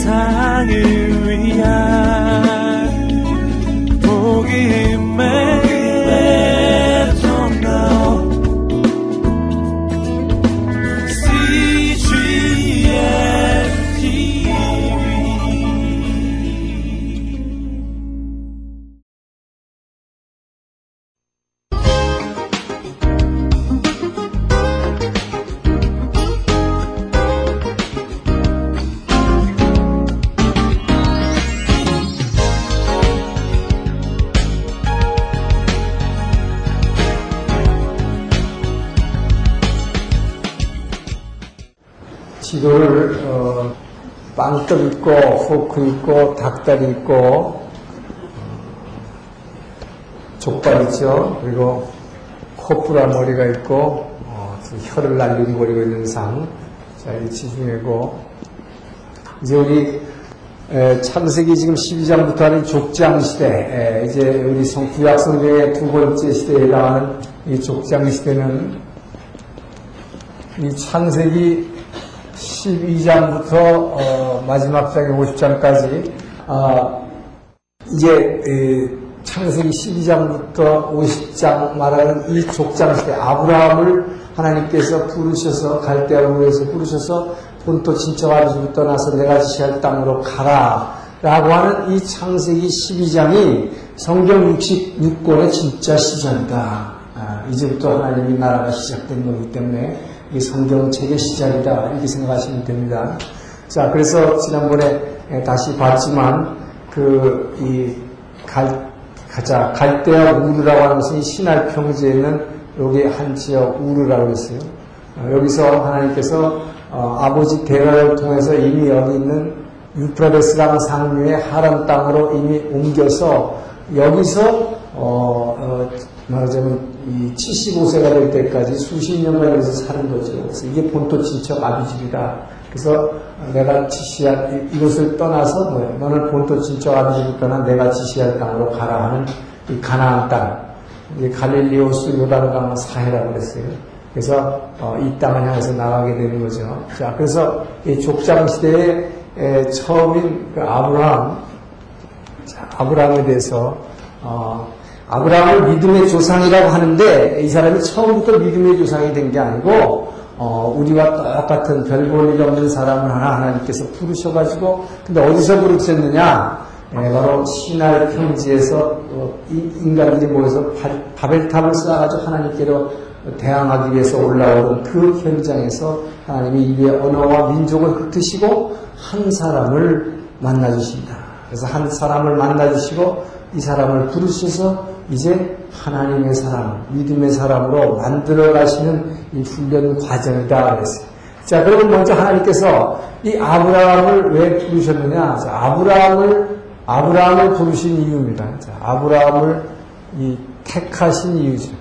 세상을 포크 있고 닭다리 있고 족발 있죠. 그리고 코프라 머리가 있고 어, 혀를 날리고 거리고 있는 상. 자, 이 지중해고 이제 우리 에, 창세기 지금 12장부터 하는 족장 시대, 에, 이제 우리 성, 구약 성경의 두 번째 시대에 해당하는 이 족장 시대는 이 창세기 12장부터 어, 마지막 장의 50장까지 아, 이제 에, 창세기 12장부터 50장 말하는 이 족장 시대 아브라함을 하나님께서 부르셔서 갈대아우에서 부르셔서 본토 친척 아버지부터 떠나서 내가 지시할 땅으로 가라 라고 하는 이 창세기 12장이 성경 66권의 진짜 시작이다. 아, 이제부터 하나님의 나라가 시작된 거기 때문에 이 성경책의 시작이다 이렇게 생각하시면 됩니다. 자 그래서 지난번에 다시 봤지만 그이 가자 갈대아 우르라고 하는 것은 신할 평지에 있는 여기 한 지역 우르라고 했어요. 어, 여기서 하나님께서 어, 아버지 대라를 통해서 이미 여기 있는 유프라데스강 상류의 하란 땅으로 이미 옮겨서 여기서 어, 어, 말하자면 이 75세가 될 때까지 수십 년간 여기서 사는 거죠. 그래서 이게 본토 친척 아비집이다. 그래서 내가 지시한 이곳을 떠나서 뭐예요? 너는 본토 친척 아비집을 떠나 내가 지시할 땅으로 가라 하는 이 가나안 땅. 이제 갈릴리오스 요단강 사해라고 그랬어요. 그래서 어, 이 땅을 향해서 나가게 되는 거죠. 자, 그래서 이 족장 시대의 처음인 그 아브라함, 자, 아브라함에 대해서 어, 아브라함을 믿음의 조상이라고 하는데 이 사람이 처음부터 믿음의 조상이 된 게 아니고 어, 우리와 똑같은 별 볼일 없는 사람을 하나 하나님께서 부르셔가지고 근데 어디서 부르셨느냐? 예, 바로 신할 평지에서 어, 인간들이 모여서 바 벨탑을 쌓아가지고 하나님께로 대항하기 위해서 올라오는 그 현장에서 하나님이 이의 언어와 민족을 흩으시고 한 사람을 만나주십니다. 그래서 한 사람을 만나주시고 이 사람을 부르셔서 이제 하나님의 사람, 믿음의 사람으로 만들어 가시는 이 훈련 과정이다 그랬어요. 자, 그러면 먼저 하나님께서 이 아브라함을 왜 부르셨느냐? 자, 아브라함을 아브라함을 부르신 이유입니다. 자, 아브라함을 이 택하신 이유죠.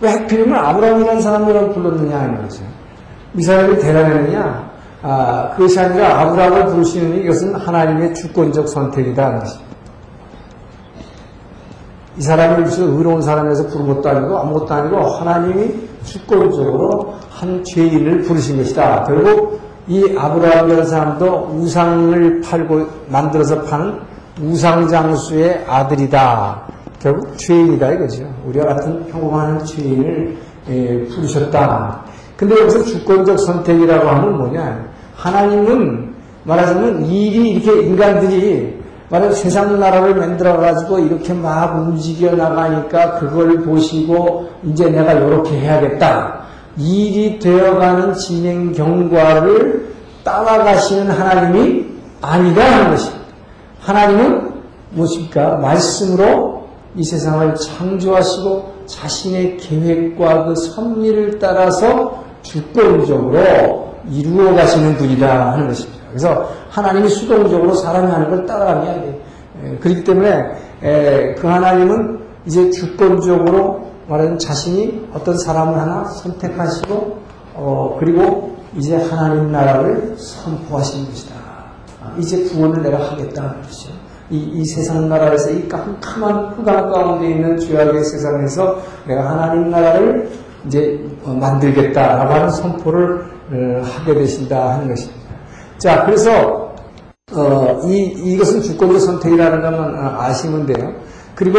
왜 하필이면 아브라함이라는 사람이라고 불렀느냐 하는 거죠. 이 사람이 대단했느냐? 아, 그것이 아니라 아브라함을 부르시는 이것은 하나님의 주권적 선택이다 하는 것입니다. 이 사람을 무슨 의로운 사람에서 부른 것도 아니고 아무것도 아니고 하나님이 주권적으로 한 죄인을 부르신 것이다. 결국 이 아브라함이라는 사람도 우상을 팔고 만들어서 파는 우상장수의 아들이다. 결국 죄인이다 이거죠. 우리와 같은 평범한 죄인을 예, 부르셨다. 근데 여기서 주권적 선택이라고 하면 뭐냐? 하나님은 말하자면 일이 이렇게 인간들이 말하자면 세상 나라를 만들어가지고 이렇게 막 움직여 나가니까 그걸 보시고 이제 내가 이렇게 해야겠다. 일이 되어가는 진행 경과를 따라가시는 하나님이 아니다 하는 것입니다. 하나님은 무엇입니까? 말씀으로 이 세상을 창조하시고 자신의 계획과 그 섭리를 따라서 주권적으로 이루어 가시는 분이다 하는 것입니다. 그래서 하나님이 수동적으로 사람이 하는 걸 따라가야 돼. 그렇기 때문에 그 하나님은 이제 주권적으로 말하는 자신이 어떤 사람을 하나 선택하시고 어, 그리고 이제 하나님 나라를 선포하시는 것이다. 아, 이제 구원을 내가 하겠다는 것이죠. 이, 이 세상 나라에서 이 깜깜한 흑암 가운데 있는 죄악의 세상에서 내가 하나님 나라를 이제 어, 만들겠다라고 하는 선포를 어, 하게 되신다 하는 것입니다. 자, 그래서 어, 이, 이것은 주권적 선택이라는 것만 아시면 돼요. 그리고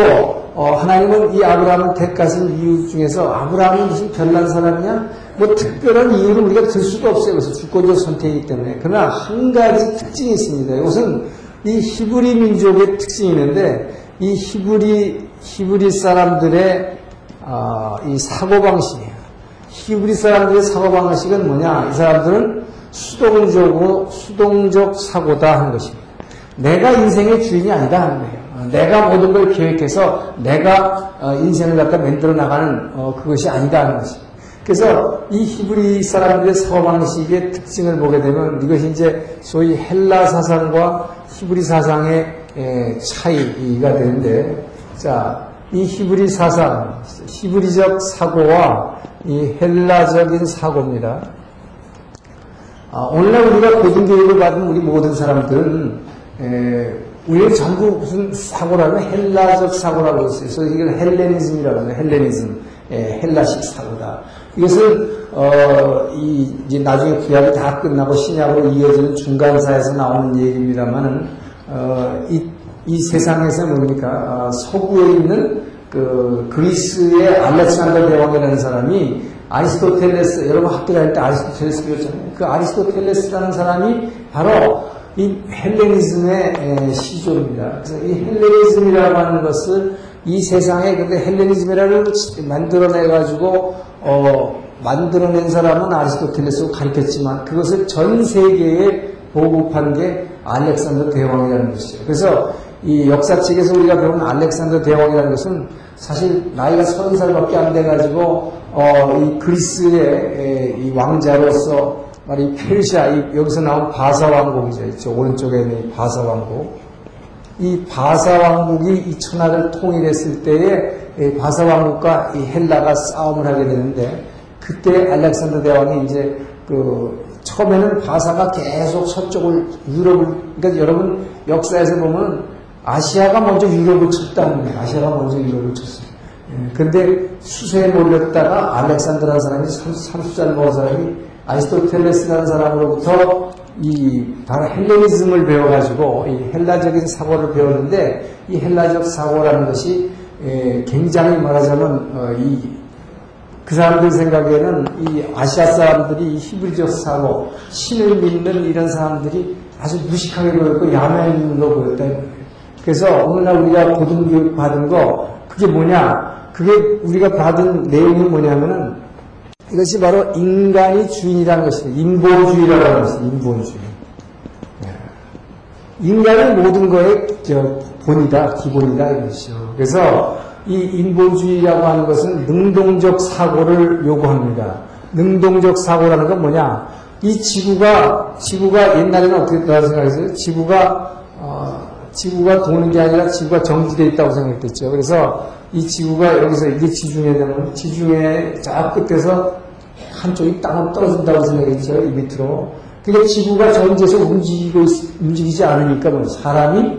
어, 하나님은 이 아브라함을 택하신 이유 중에서 아브라함이 무슨 별난 사람이냐? 뭐 특별한 이유를 우리가 들 수도 없어요. 그래서 주권적 선택이기 때문에. 그러나 한 가지 특징이 있습니다. 이것은 이 히브리 민족의 특징이 있는데 이 히브리 히브리 사람들의 어, 이 사고 방식이에요. 히브리 사람들의 사고 방식은 뭐냐? 이 사람들은 수동적으로 수동적 사고다 하는 것입니다. 내가 인생의 주인이 아니다 하는 거예요. 어, 내가 모든 걸 계획해서 내가 어, 인생을 갖다 만들어 나가는 어, 그것이 아니다 하는 것입니다. 그래서 이 히브리 사람들의 사고방식의 특징을 보게 되면 이것이 이제 소위 헬라 사상과 히브리 사상의 차이가 되는데, 자, 이 히브리 사상, 히브리적 사고와 이 헬라적인 사고입니다. 아, 오늘날 우리가 고등교육을 받은 우리 모든 사람들은 에, 우리 전부 무슨 사고라면 헬라적 사고라고 했어요. 이걸 헬레니즘이라고 해요. 헬레니즘, 에, 헬라식 사고다. 이것을 어, 이 이제 나중에 구약이 다 끝나고 신약으로 이어지는 중간사에서 나오는 얘기입니다만은 어, 이, 이 세상에서 뭡니까 어, 서구에 있는 그 그리스의 알렉산더 대왕이라는 사람이 아리스토텔레스 여러분 학교 다닐 때 아리스토텔레스 배웠잖아요. 그 아리스토텔레스라는 사람이 바로 이 헬레니즘의 시조입니다. 그래서 이 헬레니즘이라고 하는 것을 이 세상에 근데 헬레니즘이라는 걸 만들어내 가지고 어 만들어낸 사람은 아리스토텔레스고 가르쳤지만 그것을 전 세계에 보급한 게 알렉산더 대왕이라는 것이죠. 그래서 이 역사책에서 우리가 배운 알렉산더 대왕이라는 것은 사실 나이가 서른 살밖에 안 돼가지고 어, 이 그리스의 이 왕자로서 말이 페르시아 이, 여기서 나온 바사 왕국이죠. 있죠. 오른쪽에 있는 이 바사 왕국. 이 바사 왕국이 이 천하를 통일했을 때에 바사 왕국과 이 헬라가 싸움을 하게 되는데 그때 알렉산더 대왕이 이제 그 처음에는 바사가 계속 서쪽을 유럽을 그러니까 여러분 역사에서 보면 아시아가 먼저 유럽을 쳤다는 거예요. 아시아가 먼저 유럽을 쳤어요. 예, 근데 수세에 몰렸다가 알렉산더라는 사람이 30살 먹은 사람이 아리스토텔레스라는 사람으로부터 이 바로 헬레니즘을 배워가지고 이 헬라적인 사고를 배웠는데 이 헬라적 사고라는 것이 예, 굉장히 말하자면 어, 이 그 사람들 생각에는 이 아시아 사람들이 이 히브리적 사고 신을 믿는 이런 사람들이 아주 무식하게 보였고 야만인으로 보였다. 그래서 오늘날 우리가 고등교육 받은 거 그게 뭐냐? 그게 우리가 받은 내용이 뭐냐면은 이것이 바로 인간이 주인이라는 것입니다. 인본주의라고 하는 것입니다. 인본주의. 네. 인간은 모든 거에 본이다, 기본이다 이것이죠. 그래서 이 인본주의라고 하는 것은 능동적 사고를 요구합니다. 능동적 사고라는 건 뭐냐? 이 지구가 지구가 옛날에는 어떻게 됐다고 생각했어요? 지구가 어, 지구가 도는 게 아니라 지구가 정지되어 있다고 생각했죠. 그래서 이 지구가 여기서 이게 지중해 되면 지중해 저 끝에서 한쪽이 땅으로 떨어진다고 생각했죠. 이 밑으로. 그러니까 지구가 정지해서 움직이고 움직이지 않으니까 뭐 사람이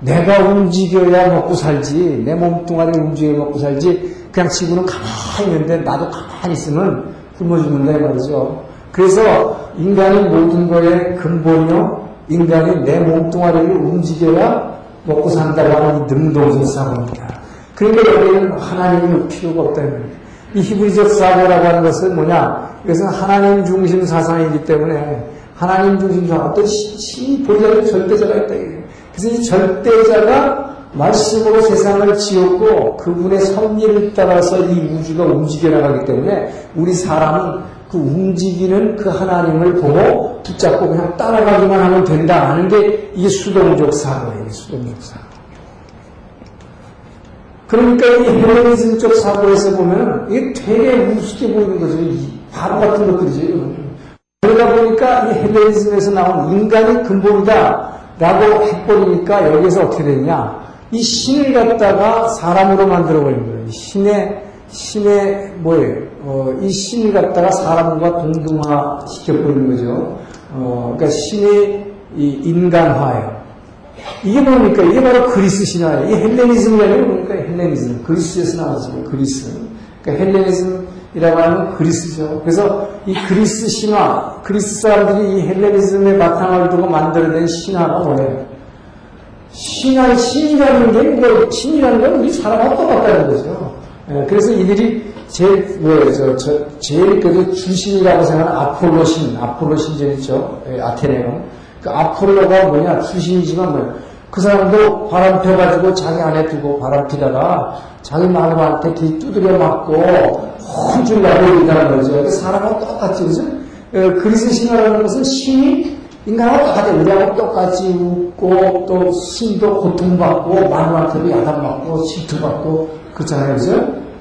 내가 움직여야 먹고 살지 내 몸뚱아리 움직여 먹고 살지 그냥 지구는 가만히 있는데 나도 가만히 있으면 굶어 죽는다 말이죠. 그래서 인간이 모든 거에 근본이요 인간이 내 몸뚱아리를 움직여야 먹고 산다고 하는 이 능동적 사고입니다. 그러니까 여기는 하나님이 필요가 없다는 거예요. 이 히브리적 사고라고 하는 것은 뭐냐? 이것은 하나님 중심 사상이기 때문에 하나님 중심 사상, 어떤 신이 보좌의 절대자가 있다. 그래서 이 절대자가 말씀으로 세상을 지었고 그분의 섭리를 따라서 이 우주가 움직여 나가기 때문에 우리 사람은 그 움직이는 그 하나님을 보고 붙잡고 그냥 따라가기만 하면 된다 하는 게 이게 수동적 사고예요. 수동적 사고. 그러니까 이 헬레니즘적 사고에서 보면 이게 되게 우습게 보이는 거죠. 이 바보 같은 것들이죠. 그러다 보니까 이 헬레니즘에서 나온 인간이 근본이다 라고 해버리니까 여기서 어떻게 되냐. 이 신을 갖다가 사람으로 만들어 버린 거예요. 신의, 신의, 뭐예요? 어, 이 신을 갖다가 사람과 동등화 시켜버리는 거죠. 어, 그러니까 신의 이 인간화예요. 이게 뭡니까? 이게 바로 그리스 신화예요. 이 헬레니즘이라는 게 뭡니까? 헬레니즘. 그리스에서 나왔어요. 그리스. 그러니까 헬레니즘, 이라고 하는 그리스죠. 그래서 이 그리스 신화, 그리스 사람들이 이 헬레니즘의 바탕을 두고 만들어낸 신화가 뭐예요? 신화, 신이라는 게, 뭐, 신이라는 건 우리 사람하고 똑같다는 거죠. 예, 그래서 이들이 제일, 뭐, 저, 저, 제일 그 주신이라고 생각하는 아폴로 신, 아폴로 신전 있죠. 예, 아테네는. 그 아폴로가 뭐냐, 주신이지만 뭐야. 그 사람도 바람 펴가지고 자기 안에 두고 바람 피다가 자기 마누라한테 뒤 두드려 맞고 혼줄 나고 있다는 거죠. 그 사람하고 똑같이, 그죠? 어, 그리스 신화라는 것은 신이 인간하고 똑같아. 우리하고 똑같이 웃고 또 신도 고통받고 마누라한테도 야단받고 질투받고 그렇잖아요. 그죠?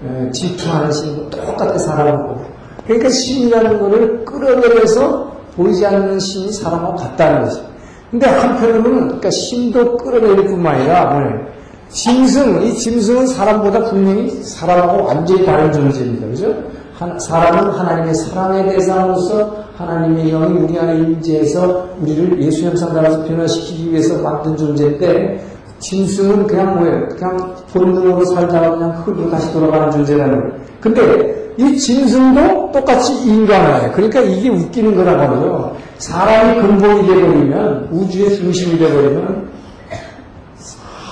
에, 질투하는 신도 똑같아 사람하고. 그러니까 신이라는 거를 끌어내려서 보이지 않는 신이 사람하고 같다는 거죠. 근데 한편으로는 그러니까 신도 끌어내릴 뿐만 아니라 뭐예요? 짐승, 이 짐승은 사람보다 분명히 사람하고 완전히 다른 존재입니다. 그죠? 하, 사람은 하나님의 사랑의 대상으로서 하나님의 영이 우리 안에 임재해서 우리를 예수 형상 따라서 변화시키기 위해서 만든 존재인데 짐승은 그냥 뭐예요? 그냥 본능으로 살다가 그냥 흙으로 다시 돌아가는 존재라는 거예요. 근데 이 짐승도 똑같이 인간화예요. 그러니까 이게 웃기는 거란 말이죠. 사람이 근본이 되버리면 우주의 중심이 되버리면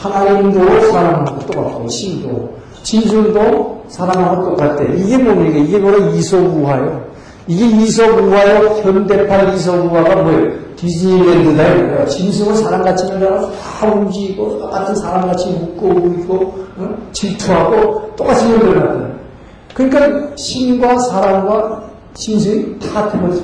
하나님도 사람하고 똑같고 신도 짐승도 사람하고 똑같대. 이게 뭡니까? 이게 바로 이소우화예요. 이게 이소우화요. 현대판 이소우화가 뭐예요? 디즈니랜드다. 짐승은 사람같이 놀다가 다 움직이고 똑같은 사람같이 웃고 울고 어? 질투하고 똑같이 놀더라고요. 그러니까 신과 사람과 짐승이 다 같은 거죠.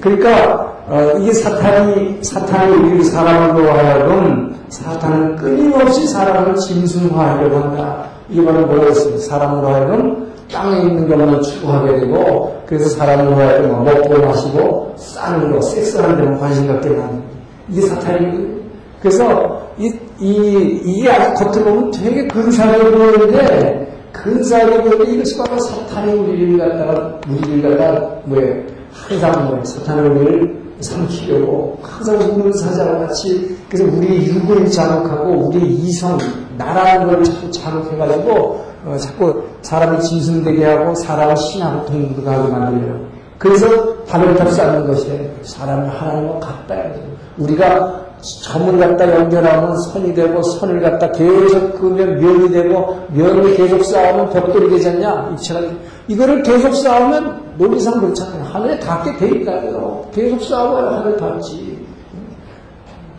그러니까 어, 이게 사탄이 사탄이 우리 사람으로 하여금 사탄은 끊임없이 사람을 짐승화하려고 한다. 이게 바로 뭐였습니까? 사람으로 하여금 땅에 있는 것만 추구하게 되고 그래서 사람으로 하여금 먹고 마시고 싸는 거, 섹스하는 데만 관심 갖게 하는 이게 사탄이 그래서 이, 이, 이게 아주 겉으로 보면 되게 근사하게 보이는데 근사하게 보이는데 이것이 바로 사탄이 우리를 갖다가 우리를 갖다가 뭐예요? 항상 뭐 사탄을 우리를 삼키려고 항상 우는 사자와 같이 그래서 우리의 육을 자극하고 우리의 이성 나라는 걸 자극해가지고 어, 자꾸 사람이 짐승되게 하고 사람을 신하고 동등하게 만들려요. 그래서 바벨탑 쌓는 것이에요. 사람을 하나님과 같다. 우리가 점을 갖다 연결하면 선이 되고 선을 갖다 계속 그으면 면이 되고 면이 계속 쌓으면 벽돌이 되지 않냐? 이처럼 이거를 계속 쌓으면 논리상 그렇잖아요. 하늘에 닿게 돼 있다고요. 계속 쌓아야 하늘에 닿지.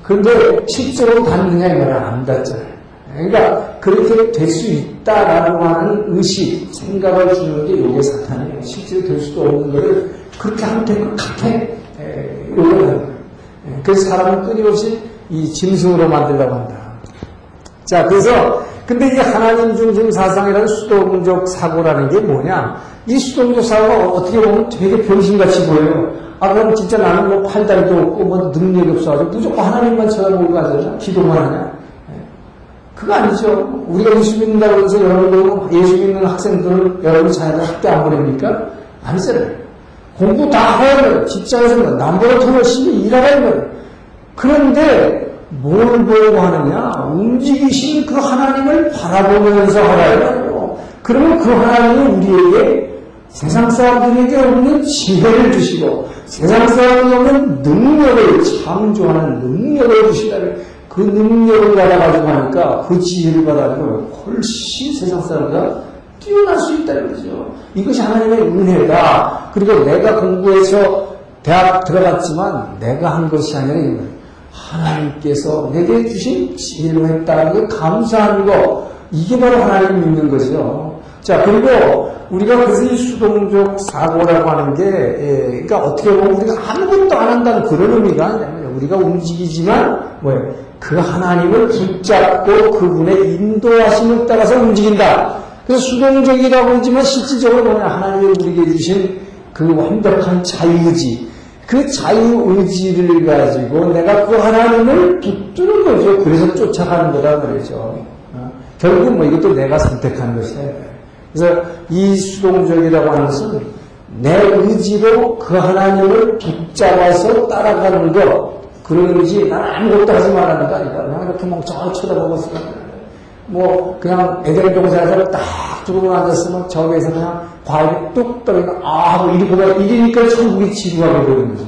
그런데 실제로 닿느냐 이거는 안 닿잖아요. 그러니까 그렇게 될 수 있다라고 하는 의식, 생각을 주는 게 요게 사탄이에요. 실제로 될 수도 없는 거를 그렇게 하면 될 것 같아. 거예요. 그래서 사람은 끊임없이 이 짐승으로 만들려고 한다. 자, 그래서 근데 이게 하나님 중심 사상이라는 수동적 사고라는 게 뭐냐? 이 수동적 사고가 어떻게 보면 되게 병신같이 보여요. 아, 그럼 진짜 나는 뭐 팔다리도 없고 뭐 능력이 없어가지고 무조건 하나님만 쳐다보고 가잖아. 기도만 하냐? 그거 아니죠. 우리가 예수 믿는다고 해서 여러분 예수 믿는 학생들을 여러분 자녀들 학교 안 보냅니까? 아니잖아요. 공부 다 하면 직장에서 남보다 더 열심히 일하라는 거예요. 그런데 뭘 보고 하느냐? 움직이신 그 하나님을 바라보면서 하라요. 그러면 그 하나님이 우리에게 세상 사람들에게 없는 지혜를 주시고 세상 사람들에게 없는 능력을 창조하는 능력을 주시다는 그 능력을 받아가지고 하니까 그 지혜를 받아가지고 훨씬 세상 사람보다 뛰어날 수 있다는 거죠. 이것이 하나님의 은혜다. 그리고 내가 공부해서 대학 들어갔지만 내가 한 것이 아니라. 하나님께서 내게 주신 지혜로 했다는 게 감사하는 거. 이게 바로 하나님 믿는 거죠. 자, 그리고 우리가 그래서 이 수동적 사고라고 하는 게, 예, 그러니까 어떻게 보면 우리가 아무것도 안 한다는 그런 의미가 아니라 우리가 움직이지만, 뭐예요? 그 하나님을 붙잡고 그분의 인도하심을 따라서 움직인다. 그래서 수동적이라고 하지만 실질적으로 뭐냐. 하나님이 우리에게 주신 그 완벽한 자유의지. 그 자유의지를 가지고 내가 그 하나님을 붙드는 거죠. 그래서 쫓아가는 거다 말이죠. 어? 결국 뭐 이것도 내가 선택한 것이에요. 그래서 이 수동적이라고 하는 것은 내 의지로 그 하나님을 붙잡아서 따라가는 것. 그러는지 난 아무것도 하지 말라는 거 아니다. 그냥 이렇게 멍청하게 쳐다보고 있으면 뭐 그냥 애들 동생에서 딱 들어오고 앉았으면 저기에서 그냥 과일이 뚝 떨어지니까 아 하고 이리 보다 이리니까 천국이 지루하게 보이는 거지.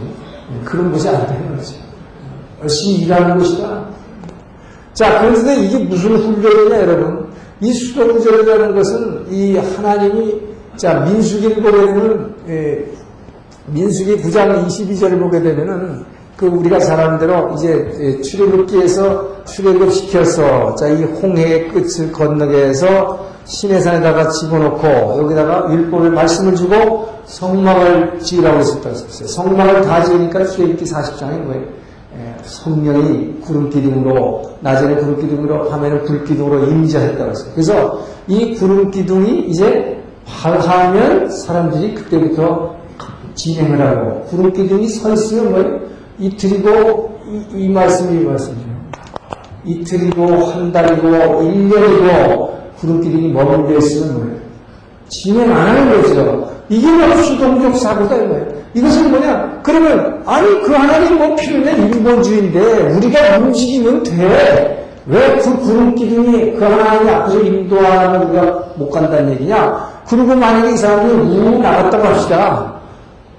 그런 것이 안 되는 거지. 열심히 일하는 것이다. 자, 그런데 이게 무슨 훈련이냐, 여러분? 이 수동절이라는 것은 이 하나님이, 자, 민수기를 보게 되면, 예, 민수기 9장 22절을 보게 되면은, 그 우리가 잘 아는 대로 이제 예, 출애굽기에서 출애굽 시켜서 자 이 홍해의 끝을 건너게 해서 시내산에다가 집어넣고 여기다가 율법의 말씀을 주고 성막을 지으라고 했었다 했어요. 성막을 다 지으니까 출애굽기 40장에 뭐예요? 예, 성령이 구름 기둥으로 낮에는 구름 기둥으로 밤에는 불 기둥으로 임재했다고 했어요. 그래서 이 구름 기둥이 이제 하면 사람들이 그때부터 진행을 하고 구름 기둥이 서 있으면 뭐예요? 이틀이고 이, 이 말씀이 이 말씀이죠. 이틀이고 한 달이고 1년이고 구름 기둥이 머물러 있으면 뭐예요? 진행 안 하는 거죠. 이게 뭐 수동적 사고다 이거예요. 이것은 뭐냐? 그러면 아니 그 하나님 뭐 필요해 일본주의인데 우리가 움직이면 돼. 왜 그 구름 기둥이 그 하나님 앞에서 인도하면 우리가 못 간다는 얘기냐? 그리고 만약에 이 사람이 우 나갔다고 합시다.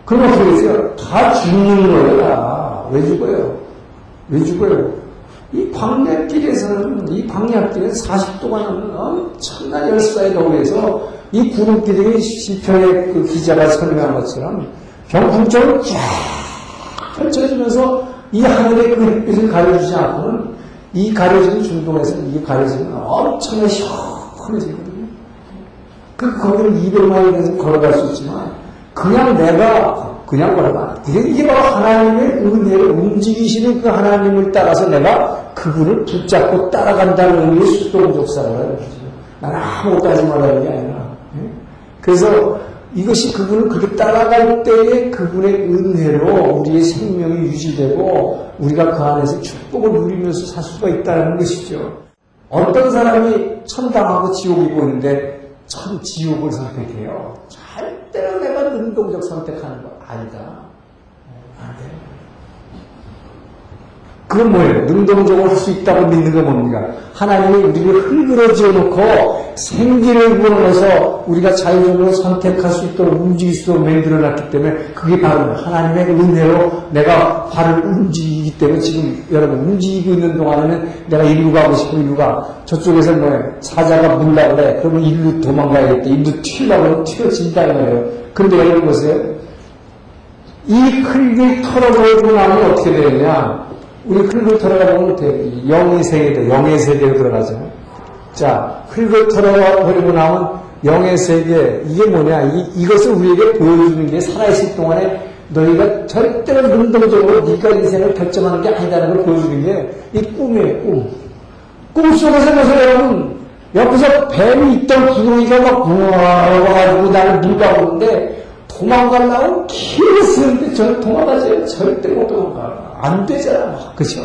그럼 어떻게 되겠어요? 다 죽는 거예요. 왜 죽어요? 왜 죽어요? 이 광야길에서는, 이 광야길에서 40도가 넘는 엄청난 열사의 더위에서 이 구름기둥이 시편의 그 기자가 설명한 것처럼 병풍처럼 쫙 펼쳐지면서 이 하늘의 그 햇빛을 가려주지 않고는 이 가려지는 중동에서 이게 가려지면 엄청나게 시원해지거든요. 그, 거기를 200마일에서 걸어갈 수 있지만 그냥 내가 그냥 걸어가. 이게 바로 하나님의 은혜를 움직이시는 그 하나님을 따라서 내가 그분을 붙잡고 따라간다는 의미의 수동적 사랑을 거죠. 나는 아무것도 하지 말라는 게 아니라. 그래서 이것이 그분을 그렇게 따라갈 때에 그분의 은혜로 우리의 생명이 유지되고 우리가 그 안에서 축복을 누리면서 살 수가 있다는 것이죠. 어떤 사람이 천당하고 지옥이 보이는데 천 지옥을 선택해요. 절대로 내가 능동적 선택하는 거 아니다. 안 돼. 그건 뭐예요? 능동적으로 할 수 있다고 믿는 건 뭡니까? 하나님이 우리를 흘그러지어 놓고 생기를 부어넣어서 우리가 자유적으로 선택할 수 있도록 움직일 수 있도록 만들어 놨기 때문에 그게 바로 하나님의 은혜로 내가 발을 움직이 기 때문에 지금 여러분 움직이고 있는 동안에는 내가 일루 가고 싶은 일루가 저쪽에서 뭐예요? 사자가 물라 그래. 그러면 일루 도망가야겠다. 일루 튀려고 튀어진다 이거예요. 근데 여러분 보세요. 이 흙을 털어버리고 나면 어떻게 되느냐? 우리 흙을 털어가 보면 영의 세계도 영의 세계로 들어가죠. 자, 흙을 털어버리고 나면 영의 세계 이게 뭐냐? 이, 이것을 우리에게 보여주는 게 살아있을 동안에 너희가 절대로 능동적으로 네가 인생을 결정하는 게 아니다라는 걸 보여주는 게 이 꿈이에요. 꿈. 꿈속에서 여러분. 옆에서 뱀이 있던 구덩이가 막 부어와가지고 나를 물가보는데 도망가려고 키를 쓰는데 저는 도망가지 절대 못 도망가. 안 되잖아. 그죠?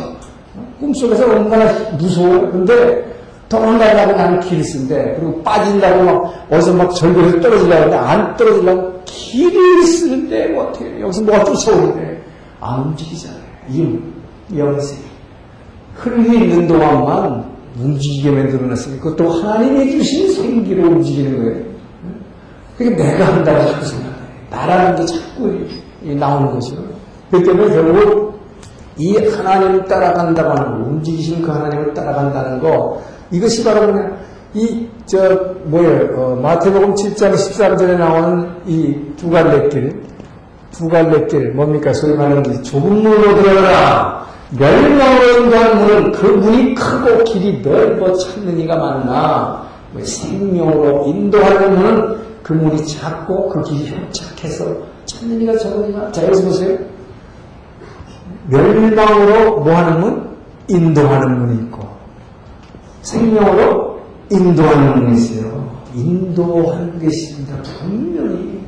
꿈속에서 얼마나 무서워요. 근데 도망가려고 나는 길을 쓴데, 그리고 빠진다고 막, 어디서 막 절벽에서 떨어지려고 하는데, 안 떨어지려고 길을 쓰는데, 뭐 어떻게, 해. 여기서 뭐가 쫓아오는데, 안 움직이잖아요. 이게 영세. 흐름이 있는 동안만 움직이게 만들어놨으니, 그것도 하나님이 주신 생기로 움직이는 거예요. 그게 내가 한다고 자꾸 생각해. 나라는 게 자꾸 나오는 거죠. 그 때문에 결국 이 하나님을 따라간다고 하는 거, 움직이시는 그 하나님을 따라간다는 거, 이것이 바로 그냥 이, 저, 뭐예요, 어, 마태복음 7장 13절에 나오는 이 두 갈래길, 두 갈래길, 뭡니까? 소위 말하는 좁은 문으로 들어가라. 멸망으로 인도하는 문은 그 문이 크고 길이 넓어 찾는 이가 많으나, 뭐 생명으로 인도하는 문은 그 문이 작고 그 길이 협착해서 찾는 이가 적으니까. 자, 여기서 보세요. 멸망으로 뭐 하는 문? 인도하는 문이 있고, 생명으로 인도하는 있어요. 인도하는 게 있습니다. 분명히.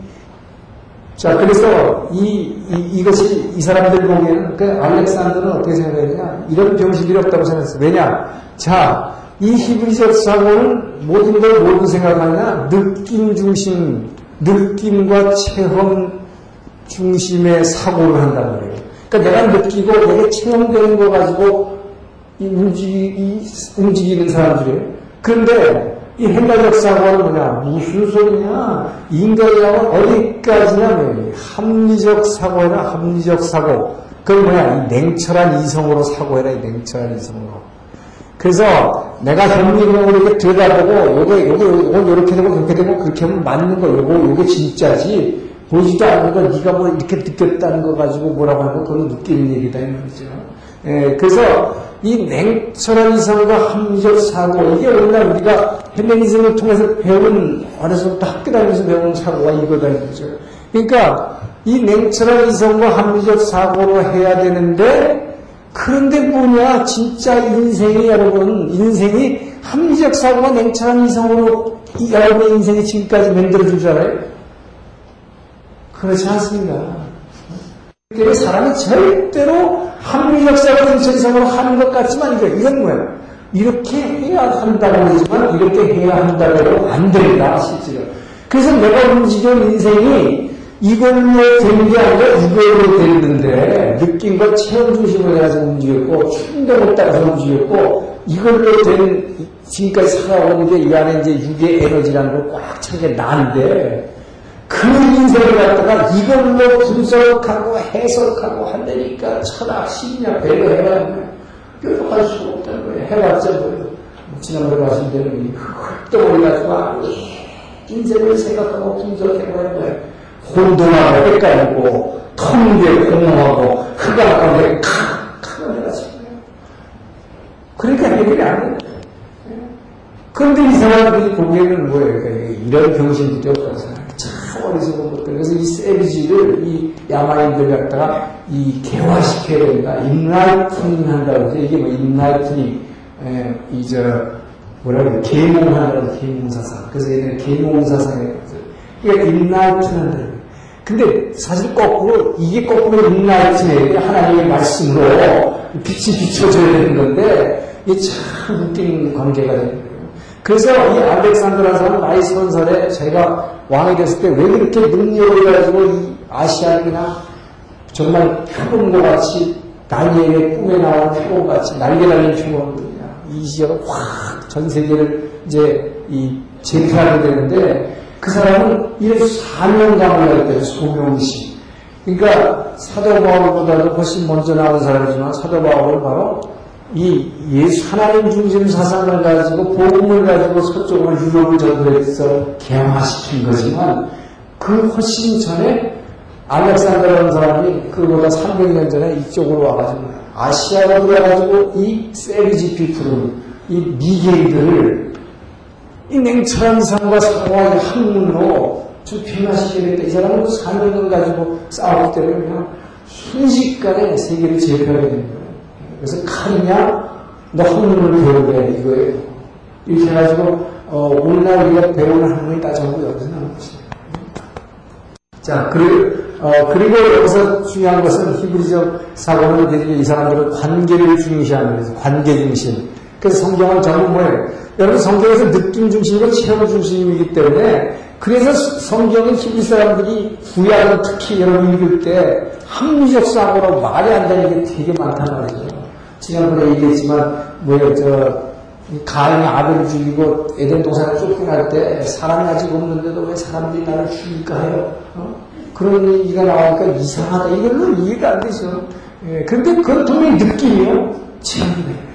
자, 그래서 이, 이, 것이이 사람들 보기에는, 그 알렉산더는 어떻게 생각했냐? 이런 병신들이 없다고 생각했어요. 왜냐? 자, 이 히브리적 사고는 모든 걸 모두 생각하냐? 느낌 중심, 느낌과 체험 중심의 사고를 한단 말이에요. 그러니까 내가 느끼고 내가 체험되는 거 가지고 이 움직이, 이 움직이는 사람들이에요. 그런데 이 헬라적 사고는 뭐냐? 무슨 소리냐? 인간이라면 어디까지나 뭐 합리적 사고해라, 합리적 사고. 그건 뭐야? 이 냉철한 이성으로 사고해라, 이 냉철한 이성으로. 그래서 내가 현미경으로 이렇게 들여다보고 요게 요게 요거 요렇게 되고 그렇게 되고 그렇게 하면 맞는 거 요거 요게 진짜지 보지도 않는 거 네가 뭐 이렇게 느꼈다는 거 가지고 뭐라고 하는 거 그건 느끼는 얘기다 이 말이죠. 예, 그래서 이 냉철한 이성과 합리적 사고 이게 오늘 우리가 헬레니즘을 통해서 배운 어려서부터 학교 다니면서 배운 사고가 이거다 이거죠. 그러니까 이 냉철한 이성과 합리적 사고로 해야 되는데 그런데 뭐냐, 진짜 인생이 여러분, 인생이 합리적 사고와 냉철한 이성으로 이 여러분의 인생이 지금까지 알아요? 그렇지 않습니다. 그래서 사람이 절대로 합리적 냉철한 이성으로 하는 것 같지만 이거, 이건 뭐야? 이렇게 해야 한다고 하지만 이렇게 해야 한다고 안 된다, 실제로. 그래서 내가 움직인 인생이 이걸로 된 게 아니라 이걸로 됐는데 느낌과 체험 중심으로 해가지고 움직였고 충동을 따라서 움직였고 이걸로 된 지금까지 살아오는 게 이 안에 이제 육의 에너지라는 걸꽉찬게 나인데 그 인생을 갖다가 이걸로 분석하고 해석하고 한다니까 철학, 심리학 배로 해봐야 뾰족할 수가 없다는 거예요. 해봤자 뭐예요. 지난번에 말씀 대로 흙덩어리 가지고 인생을 생각하고 분석해봐야 뭐예요. 혼돈하고 헷갈리고 텅게 공허하고 흑암 가운데 캄캄해가지고 그러니까 해결이 안 돼요. 그런데 이 사람들이 보기에는 뭐예요? 그러니까 이런 병신들이 없어서 참 어리석은 것들. 그래서 이 savage를 이 야만인들 갖다가 이 개화시켜야 된다. enlightening 한다고 그러죠. 이게 뭐 enlightening, 이저 뭐라 그래, 계몽하는 계몽사상. 그래서 얘네는 계몽사상에 그러니까 인라이트는 근데 사실 거꾸로 이게 거꾸로 인라이트네 하나님의 말씀으로 빛이 비춰져야 되는 건데 이게 참 웃긴 관계가 거예요. 그래서 이 알렉산드라는 사람 나이 서른 살에 제가 왕이 됐을 때 왜 그렇게 능력을 가지고 이 아시아나 정말 표범과 같이 다니엘의 꿈에 나온 표범 같이 날개 달린 표범들이냐 이 시절은 확전 세계를 이제 이 제패하게 되는데 그 사람은 이래서 사명감을 가졌대요, 소명심. 그러니까 사도 바울보다도 훨씬 먼저 나온 사람이지만 사도 바울은 바로 이 예수 하나님 중심 사상을 가지고 복음을 가지고 서쪽으로 유럽을 전도해서 개화시킨 거지만 그 훨씬 전에 알렉산더라는 사람이 그보다 300년 전에 이쪽으로 와가지고 아시아로 들어가지고 이 세비지 피플을 이 미개인들을 이 냉철한 삶과 사고와 학문으로 좀 변화시켜야겠다. 이 사람은 사명을 가지고 싸우기 때문에 그냥 순식간에 세계를 제패하게 된 거예요. 그래서 칼이냐, 너 학문을 배우게 이거예요. 이렇게 해가지고 어, 오늘날 우리가 배우는 다 전부 여기서 나온 것이에요. 자, 그리고, 어, 그리고 여기서 중요한 것은 히브리적 사고는 이 사람들은 관계를 중시하는 거죠. 관계 중심. 그래서 성경은 전부 뭐예요? 여러분 성경에서 느낌 중심이고 체험 중심이기 때문에 그래서 성경은 히브리 사람들이 구약은 특히 여러분 읽을 때 합리적 사고로 말이 안 되는 게 되게 많단 말이죠. 지난번에 얘기했지만 뭐예요? 저 가인이 아들을 죽이고 에덴 동산을 쫓겨날 때 사람이 아직 없는데도 왜 사람들이 나를 죽일까 해요? 어? 그런 얘기가 나오니까 이상하다. 이걸로 이해가 안 되죠. 예, 근데 그건 분명히 느낌이요. 체험이에요.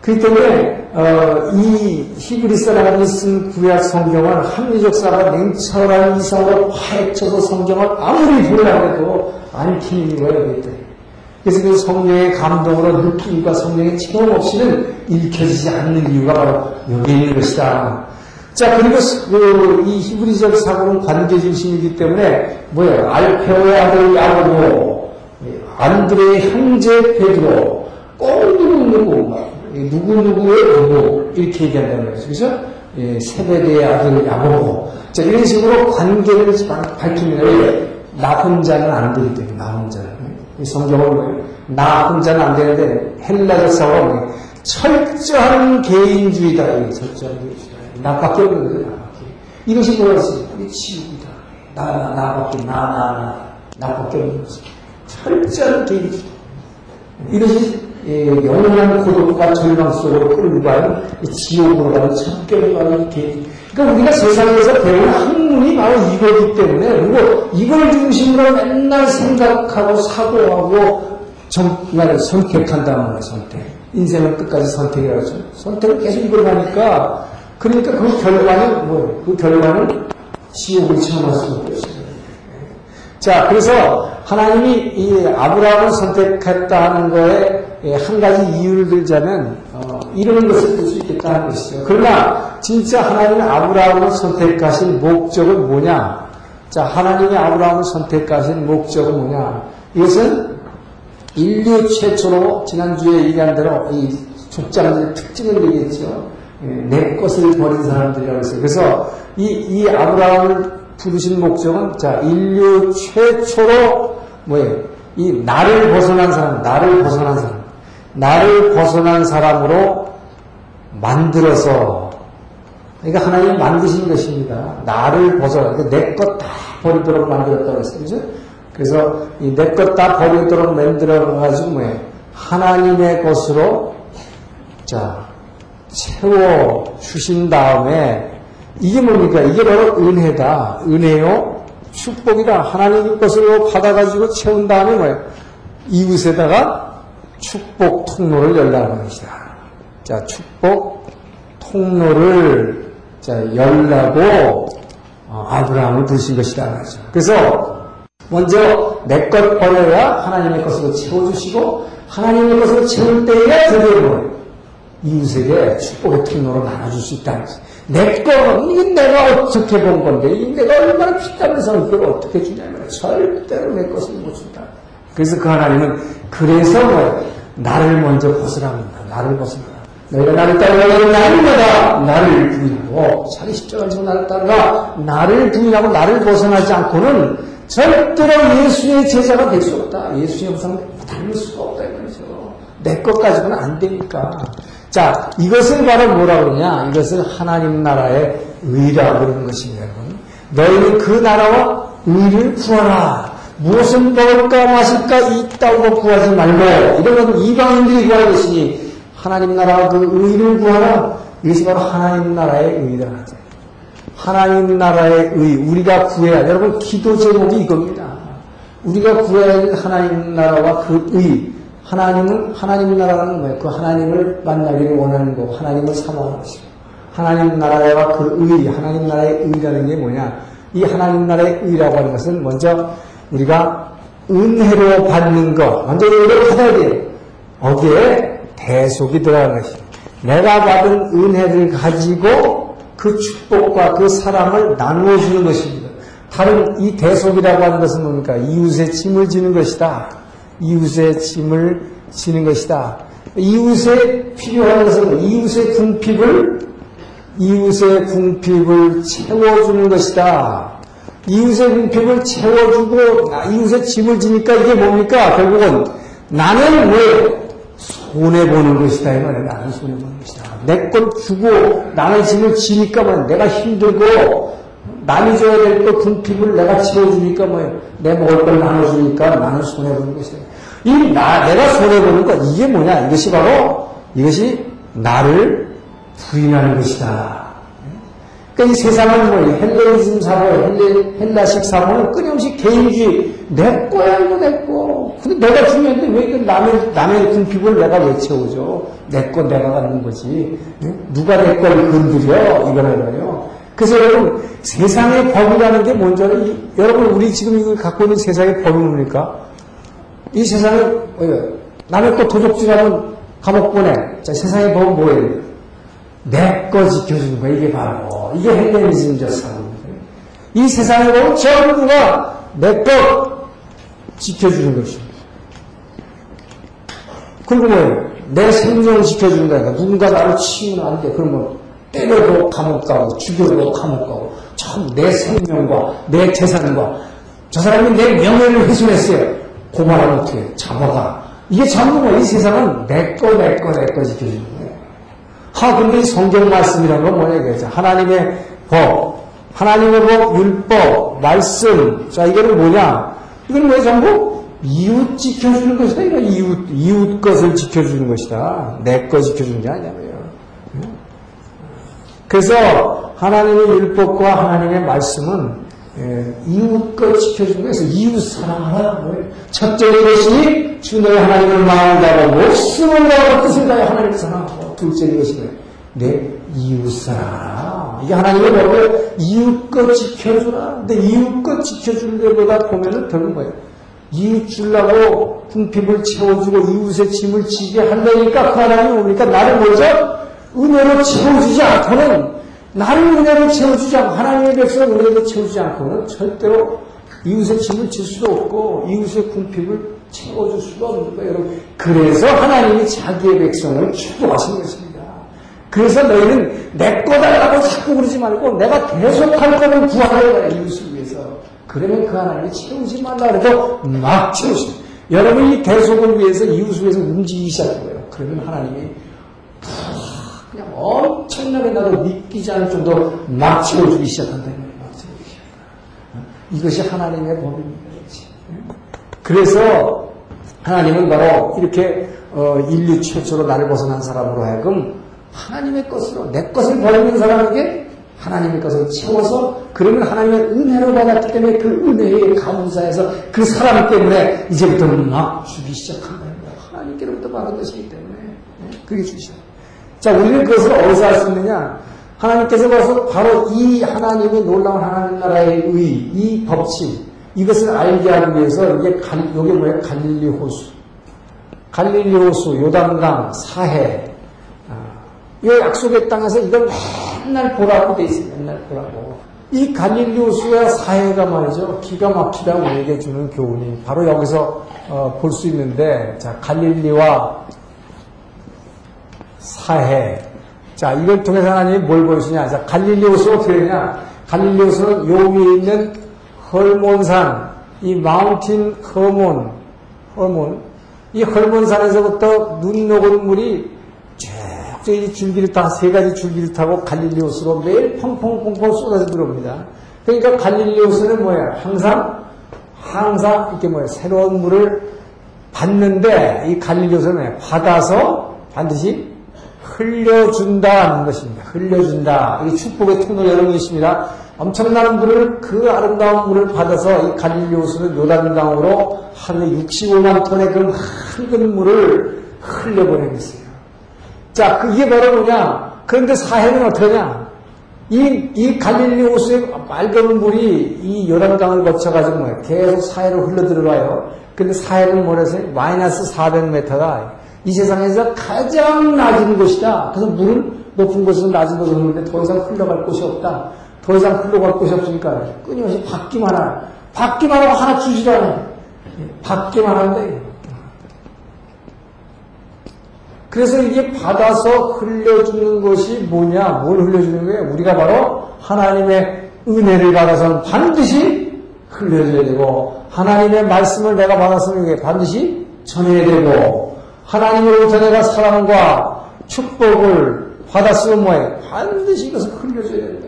그렇기 때문에 어, 이 히브리 사람이 쓴 구약 성경은 합리적 사가 냉철한 이성으로 파헤쳐서 성경을 아무리 해도 안 틀린 거예요. 그때. 그래서 그 성령의 감동으로 느낌과 성령의 체험 없이는 읽혀지지 않는 이유가 바로 여기 있는 것이다. 자, 그리고 그, 이 히브리적 사고는 관계 중심이기 때문에 뭐예요? 알페오의 아들 야고보, 안드레의 형제 베드로, 꼭 누구누구, 누구누구의 누구, 이렇게 얘기한다는 거죠. 그죠? 예, 세베대의 아들 야고보. 자, 이런 식으로 관계를 밝힙니다. 나 혼자는 안 되기 때문에, 나 혼자는. 성경은 뭐예요? 나 혼자는 안 되는데, 헬라적 뭐예요? 철저한 개인주의다. 철저한 개인주의다. 나밖에 없는 거예요, 나밖에. 이것이 뭐였어요? 우리 지옥이다. 나, 나, 나밖에, 나, 나, 나, 나밖에 없는 것이. 철저한 개인주의. 이것이 예, 영원한 고독과 절망 속으로 끌고 가는 이 지옥으로 가는 참결로 가는 길. 그러니까 우리가 세상에서 배우는 학문이 바로 이거기 때문에 그리고 이걸 중심으로 맨날 생각하고 사고하고 정말 선택한다는 거예요, 선택. 인생은 끝까지 선택이라고 선택을 계속 이걸 하니까 그러니까 그 결과는 뭐예요? 그 결과는 지옥을 체험할 수밖에 없어요. 자, 그래서 하나님이 이 아브라함을 선택했다 하는 거에 한 가지 이유를 들자면 어, 이런 것을 들수 있겠다 하는 것이죠. 그러나 진짜 하나님이 아브라함을 선택하신 목적은 뭐냐? 자, 하나님이 아브라함을 선택하신 목적은 뭐냐? 이것은 인류 최초로 지난주에 얘기한 대로 이 족장들의 특징을 얘기했죠. 예, 내 것을 버린 사람들이라고 했어요. 그래서 이, 이 아브라함을 부르신 목적은 자 인류 최초로 뭐예요? 이 나를 벗어난 사람, 나를 벗어난 사람, 나를 벗어난 사람으로 만들어서 그러니까 하나님 만드신 것입니다. 나를 그러니까 내것 다 버리도록 만들었다고. 그죠? 그래서 이 내 것 다 버리도록 만들어 가지고 뭐예요? 하나님의 것으로 자 채워 주신 다음에 이게 뭡니까? 이게 바로 은혜다. 은혜요? 축복이다. 하나님의 것으로 받아가지고 채운 다음에 뭐예요? 이웃에다가 축복 통로를 열라는 것이다. 자, 축복 통로를 자, 열라고 어, 아브라함을 부르신 것이다. 그래서 먼저 내 것 버려야 하나님의 것으로 채워주시고 하나님의 것으로 채울 때에 드디어? 이웃에게 축복의 통로로 나눠줄 수 있다는 거죠. 내 거, 이게 내가 어떻게 본 건데, 이 내가 얼마나 피땀내서 이걸 어떻게 주냐면, 절대로 내 것을 못 준다. 그래서 그 하나님은, 그래서 뭐, 나를 먼저 벗으라고 한다. 나를 벗으라. 너희가 나를 따르면 나를마다 나를 부인하고, 자기 십자가를 지고 나를 따르라. 나를 부인하고 나를 벗어나지 않고는 절대로 예수의 제자가 될 수 없다. 예수의 형상을 닮을 수가 없다. 이거죠. 내것 가지고는 안 되니까. 자, 이것을 바로 뭐라고 그러냐? 이것을 하나님 나라의 의라고 그러는 것입니다, 여러분. 너희는 그 나라와 의를 구하라. 무엇을 먹을까 마실까 있다고 구하지 말고 이런 건 이방인들이 구할 것이니 하나님 나라와 그 의를 구하라. 이것이 바로 하나님 나라의 의다. 하나님 나라의 의, 우리가 구해야 여러분 기도 제목이 이겁니다. 우리가 구해야 할 하나님 나라와 그 의, 하나님은 하나님 나라는 뭐예요? 그 하나님을 만나기를 원하는 거고 하나님을 사모하는 것이고 하나님 나라와 그 의, 하나님 나라의 의라는 게 뭐냐? 이 하나님 나라의 의라고 하는 것은 먼저 우리가 은혜로 받는 것, 먼저 은혜를 받아야 돼요. 거기에 대속이 들어가는 것이에요. 내가 받은 은혜를 가지고 그 축복과 그 사랑을 나누어주는 것입니다. 다른 이 대속이라고 하는 것은 뭡니까? 이웃의 짐을 지는 것이다. 이웃의 짐을 지는 것이다. 이웃에 필요한 것은 이웃의 궁핍을 이웃의 궁핍을 채워주는 것이다. 이웃의 궁핍을 채워주고 이웃의 짐을 지니까 이게 뭡니까? 결국은 나는 왜 손해 보는 것이다 이 말이야. 나는 손해 보는 것이다. 내것 주고 나는 짐을 지니까 뭐 내가 힘들고 남이 줘야 될것 궁핍을 내가 채워주니까 뭐내 먹을 걸 나눠주니까 나는 손해 보는 것이다. 이 나, 내가 손해보는 것, 이게 뭐냐? 이것이 바로, 이것이 나를 부인하는 것이다. 그러니까 이 세상은 뭐, 헬레니즘 사고, 헬레, 헬라식 사고는 끊임없이 개인주의, 내 거야, 이거 내 거. 근데 내가 중요한데 왜그 남의, 남의 궁핍을 내가 왜 채워줘? 내거 내가 갖는 거지. 누가 내 걸 건드려? 이거는 거예요. 그래서 여러분, 세상의 법이라는 게 뭔지 알아요? 여러분, 우리 지금 이걸 갖고 있는 세상의 법이 뭡니까? 이 뭐예요? 남의 거 도둑질하면 감옥 보내. 자, 세상의 법은 뭐예요? 내 거 지켜주는 거 이게 바로 이게 헬레니즘적 사고입니다. 이 세상의 법은 전부 가 내 거 지켜주는 것입니다. 그리고? 내 생명을 지켜주는 거니까 누군가 나를 치우면 안 돼. 그러면 때려도 감옥 가고 죽여도 감옥 가고 참 내 생명과 내 재산과 저 사람이 내 명예를 훼손했어요. 고발하면 어떻게 해? 잡아가. 이게 전부 뭐이 세상은 내 거, 내 거, 내 거 지켜주는 거예요. 하, 근데 이 성경 말씀이라는 건 뭐냐, 이거죠. 하나님의 법, 하나님의 법, 율법, 말씀. 자, 이거는 뭐냐? 이건 왜 전부? 이웃 지켜주는 것이다. 이거 이웃, 이웃 것을 지켜주는 것이다. 내 거 지켜주는 게 아니냐고요. 그래서 하나님의 율법과 하나님의 말씀은 예, 이웃 것 지켜주는 거에서 이웃 사랑하라. 첫째 이것이 주 너의 하나님을 마음을 다하고 목숨을 다하고 뜻을 다해 하나님을 사랑하고 둘째 이것이 뭐예요? 내 이웃 사랑하라. 이게 하나님의 법을 이웃 것 지켜주라. 근데 이웃 것 지켜주는 데보다 보면은 결국 뭐예요? 이웃 주려고 궁핍을 채워주고 이웃의 짐을 지게 한다니까 그 하나님이 오니까 나를 먼저 은혜로 채워주지 않고는 나를 은혜로 채워주지 않고 하나님의 백성을 은혜로 채워주지 않고는 절대로 이웃의 짐을 질 수도 없고 이웃의 궁핍을 채워줄 수도 없는 거예요. 여러분. 그래서 하나님이 자기의 백성을 축복하신 것입니다. 그래서 너희는 내 거다라고 자꾸 그러지 말고 내가 계속할 거는 구하라 이웃을 위해서. 그러면 그 하나님이 채우지 말라 그래도 막 채우십니다. 여러분 이 대속을 위해서 이웃을 위해서 움직이기 시작한 거예요. 그러면 하나님이 그냥 엄청나게 나도 믿기지 않을 정도로. 막 채워주기 시작한다. 이것이 하나님의 법입니다. 그래서 하나님은 바로 이렇게 어, 인류 최초로 나를 벗어난 사람으로 하여금 하나님의 것으로 내 것을 버리는 사람에게 하나님의 것을 채워서 그러면 하나님의 은혜를 받았기 때문에 그 은혜에 감사해서 그 사람 때문에 이제부터는 막 주기 시작한다는 거예요. 하나님께로부터 받은 것이기 때문에 그게 주시죠. 자, 우리는 그것을 어디서 알 수 있느냐? 하나님께서 바로 이 하나님의 놀라운 하나님 나라의 의, 이 법칙, 이것을 알게 하기 위해서 이게 갈, 이게 뭐예요? 갈릴리 호수. 갈릴리 호수, 요단강, 사해. 아, 이 약속의 땅에서 이걸 맨날 보라고 돼 있어요. 맨날 보라고. 이 갈릴리 호수와 사해가 말이죠. 기가 막히다 우리에게 주는 교훈이 바로 여기서 어, 볼 수 있는데, 자, 갈릴리와 사해. 자, 이걸 통해서 하나님이 뭘 보여주냐. 자, 갈릴리 호수 어떻게 되냐. 갈릴리 호수는 요 위에 있는 헐몬산, 이 마운틴 허몬, 허몬, 이 헐몬산에서부터 눈 녹은 물이 쭉이 줄기를 타, 세 가지 줄기를 타고 갈릴리 호수로 매일 펑펑펑펑 쏟아져 들어옵니다. 그러니까 갈릴리 호수는 뭐야? 항상, 항상 이렇게 뭐야? 새로운 물을 받는데 이 갈릴리 호수는 받아서 반드시 흘려준다는 것입니다. 흘려준다. 이 축복의 통로 있습니다. 엄청난 물을 그 아름다운 물을 받아서 이 갈릴리 호수는 요단강으로 하루에 65만 톤의 그 맑은 물을 흘려보내겠어요. 자, 그게 바로 뭐냐? 그런데 사해는 어떠냐? 이, 이 갈릴리 호수의 맑은 물이 이 요단강을 거쳐가지고 뭐야? 계속 사해로 흘러 들어가요. 근데 사해는 뭐라서요? 마이너스 400m가 이 세상에서 가장 낮은 곳이다. 그래서 물은 높은 곳에서 낮은 곳으로 흐르는데 더 이상 흘러갈 곳이 없다. 더 이상 흘러갈 곳이 없으니까 끊임없이 받기만 하라. 받기만 하고 하나 주지도 않아. 받기만 한다. 그래서 이게 받아서 흘려주는 것이 뭐냐? 뭘 흘려주는 거예요? 우리가 바로 하나님의 은혜를 받아서는 반드시 흘려줘야 되고 하나님의 말씀을 내가 받았으면 이게 반드시 전해야 되고 하나님으로부터 내가 사랑과 축복을 받았으면 뭐예요? 반드시 이것을 흘려줘야 거예요.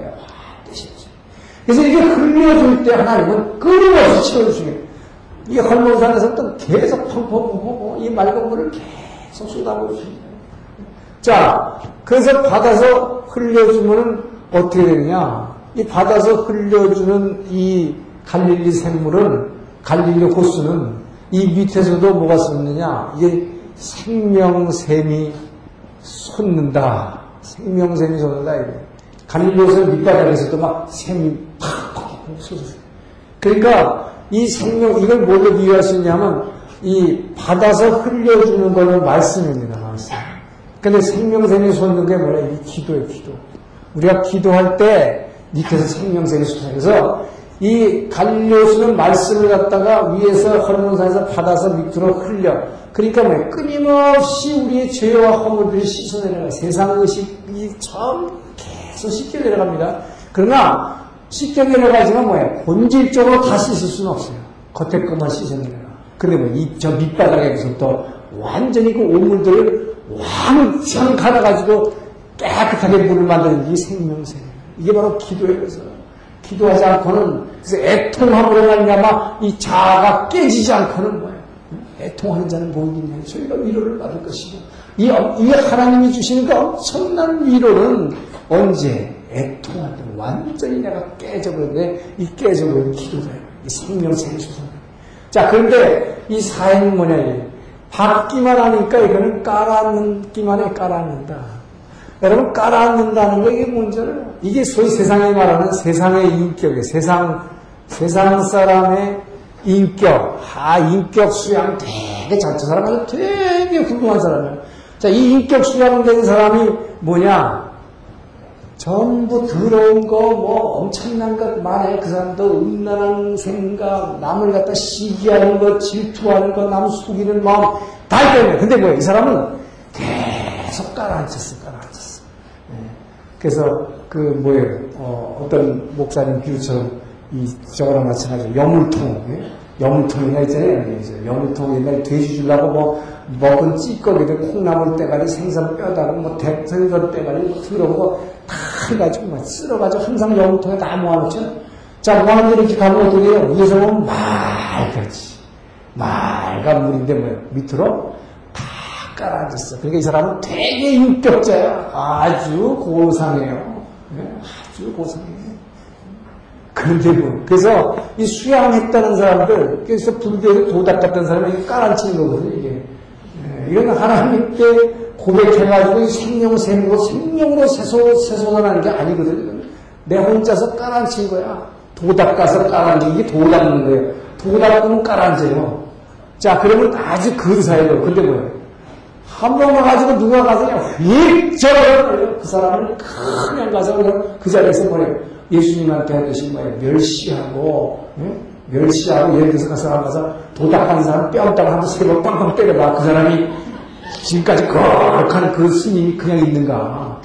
그래서 이게 흘려줄 때 하나님은 끊임없이 채워주시는 이 헐몬산에서부터 계속 펑펑펑펑 이 맑은 물을 계속 쏟아부으십니다. 자, 그래서 받아서 흘려주면 어떻게 되느냐? 이 받아서 흘려주는 이 갈릴리 샘물은, 갈릴리 호수는 이 밑에서도 뭐가 쏟느냐? 이게 생명샘이 솟는다. 생명샘이 솟는다. 갈릴리호수 밑바닥에서도 막 샘이 솟았어요. 그러니까 이 생명, 이걸 뭘로 비유할 수 있냐면 이 받아서 흘려주는 거는 말씀입니다. 말씀. 근데 생명샘이 솟는 게 뭐냐? 이 기도예요, 기도. 우리가 기도할 때 밑에서 생명샘이 솟아요. 그래서 이 갈릴리호수는 말씀을 갖다가 위에서 헐몬산에서 받아서 밑으로 흘려. 그러니까 뭐 끊임없이 우리의 죄와 허물들이 씻어내려가 세상 의식이 참 계속 씻겨 내려갑니다. 그러나 씻겨 내려 가지만 뭐예요? 본질적으로 다 씻을 수는 없어요. 겉에 것만 씻어내려가. 근데 뭐 이 저 밑바닥에서부터 완전히 그 오물들을 왕창 갈아가지고 깨끗하게 물을 만드는 이 생명새. 이게 바로. 그래서 기도하지 않고는 애통함으로 말미암아 이 자아가 깨지지 않고는 뭐예요? 애통하는 자는 복이냐. 저희가 위로를 받을 것이고. 이, 이 하나님이 주시는 그 엄청난 위로는 언제? 애통할 때 완전히 내가 깨져버렸는데 이 깨져버린 기도자예요. 이 주소는. 자, 그런데 이 이게. 받기만 하니까 이거는 깔아앉기만 해, 깔아앉는다. 여러분, 깔아앉는다는 게 이게 알아요? 이게 소위 세상에 말하는 세상의 인격이에요. 세상, 세상 사람의 인격. 아, 인격 수양 되게 잘, 저 사람은 되게 훌륭한 사람이에요. 자, 이 인격 수양 된 사람이 뭐냐? 전부 더러운 거, 뭐, 엄청난 것, 만에 그 사람도 음란한 생각, 남을 갖다 시기하는 것, 질투하는 것, 남 속이는 마음, 다 있거든요. 근데 뭐야, 이 사람은 계속 깔아앉혔어, 깔아앉혔어. 예. 그래서, 그, 뭐예요, 어, 떤 목사님 비유처럼, 이, 저거랑 마찬가지로, 여물통, 예? 여물통이나 있잖아요. 여물통 옛날에 돼지 주려고 뭐, 먹은 찌꺼기들, 콩나물 때가리, 생선 뼈다고, 뭐, 대, 생선 때가리, 뭐, 들어보고, 다 해가지고 막 쓸어가지고 항상 영통에 다 모아놓죠. 자, 모아놓고 이렇게 가면 어떻게 해요? 위에서 보면 말같이. 말간 물인데 뭐예요? 밑으로 다 깔아앉았어. 그러니까 이 사람은 되게 인격자야. 아주 고상해요. 네? 아주 고상해요. 그런데 뭐, 그래서 이 수양했다는 사람들, 그래서 불교에 도닥 같던 사람이 깔아앉히는 거거든요, 이게. 네, 이건 하나님께 고백해가지고 생명 세우고 생명으로 세소, 세소하는 게 아니거든요. 내 혼자서 깔아앉힌 거야. 도닥 가서 깔아앉은 게 도닥는 거예요. 도닥으면 깔아앉아요. 자, 그러면 아주 근사해요. 근데 뭐예요? 한번 와가지고 누가 가서 그냥 휙 절어버려요. 그 사람을 그냥 가서 그냥 그 자리에서 뭐예요? 예수님한테 하듯이 뭐예요? 멸시하고, 응? 멸시하고 예를 들어서 가서 가서 도닥한 사람 뺨땅 한번 세번 빵빵 때려봐. 그 사람이 지금까지 거룩한 그 스님이 그냥 있는가?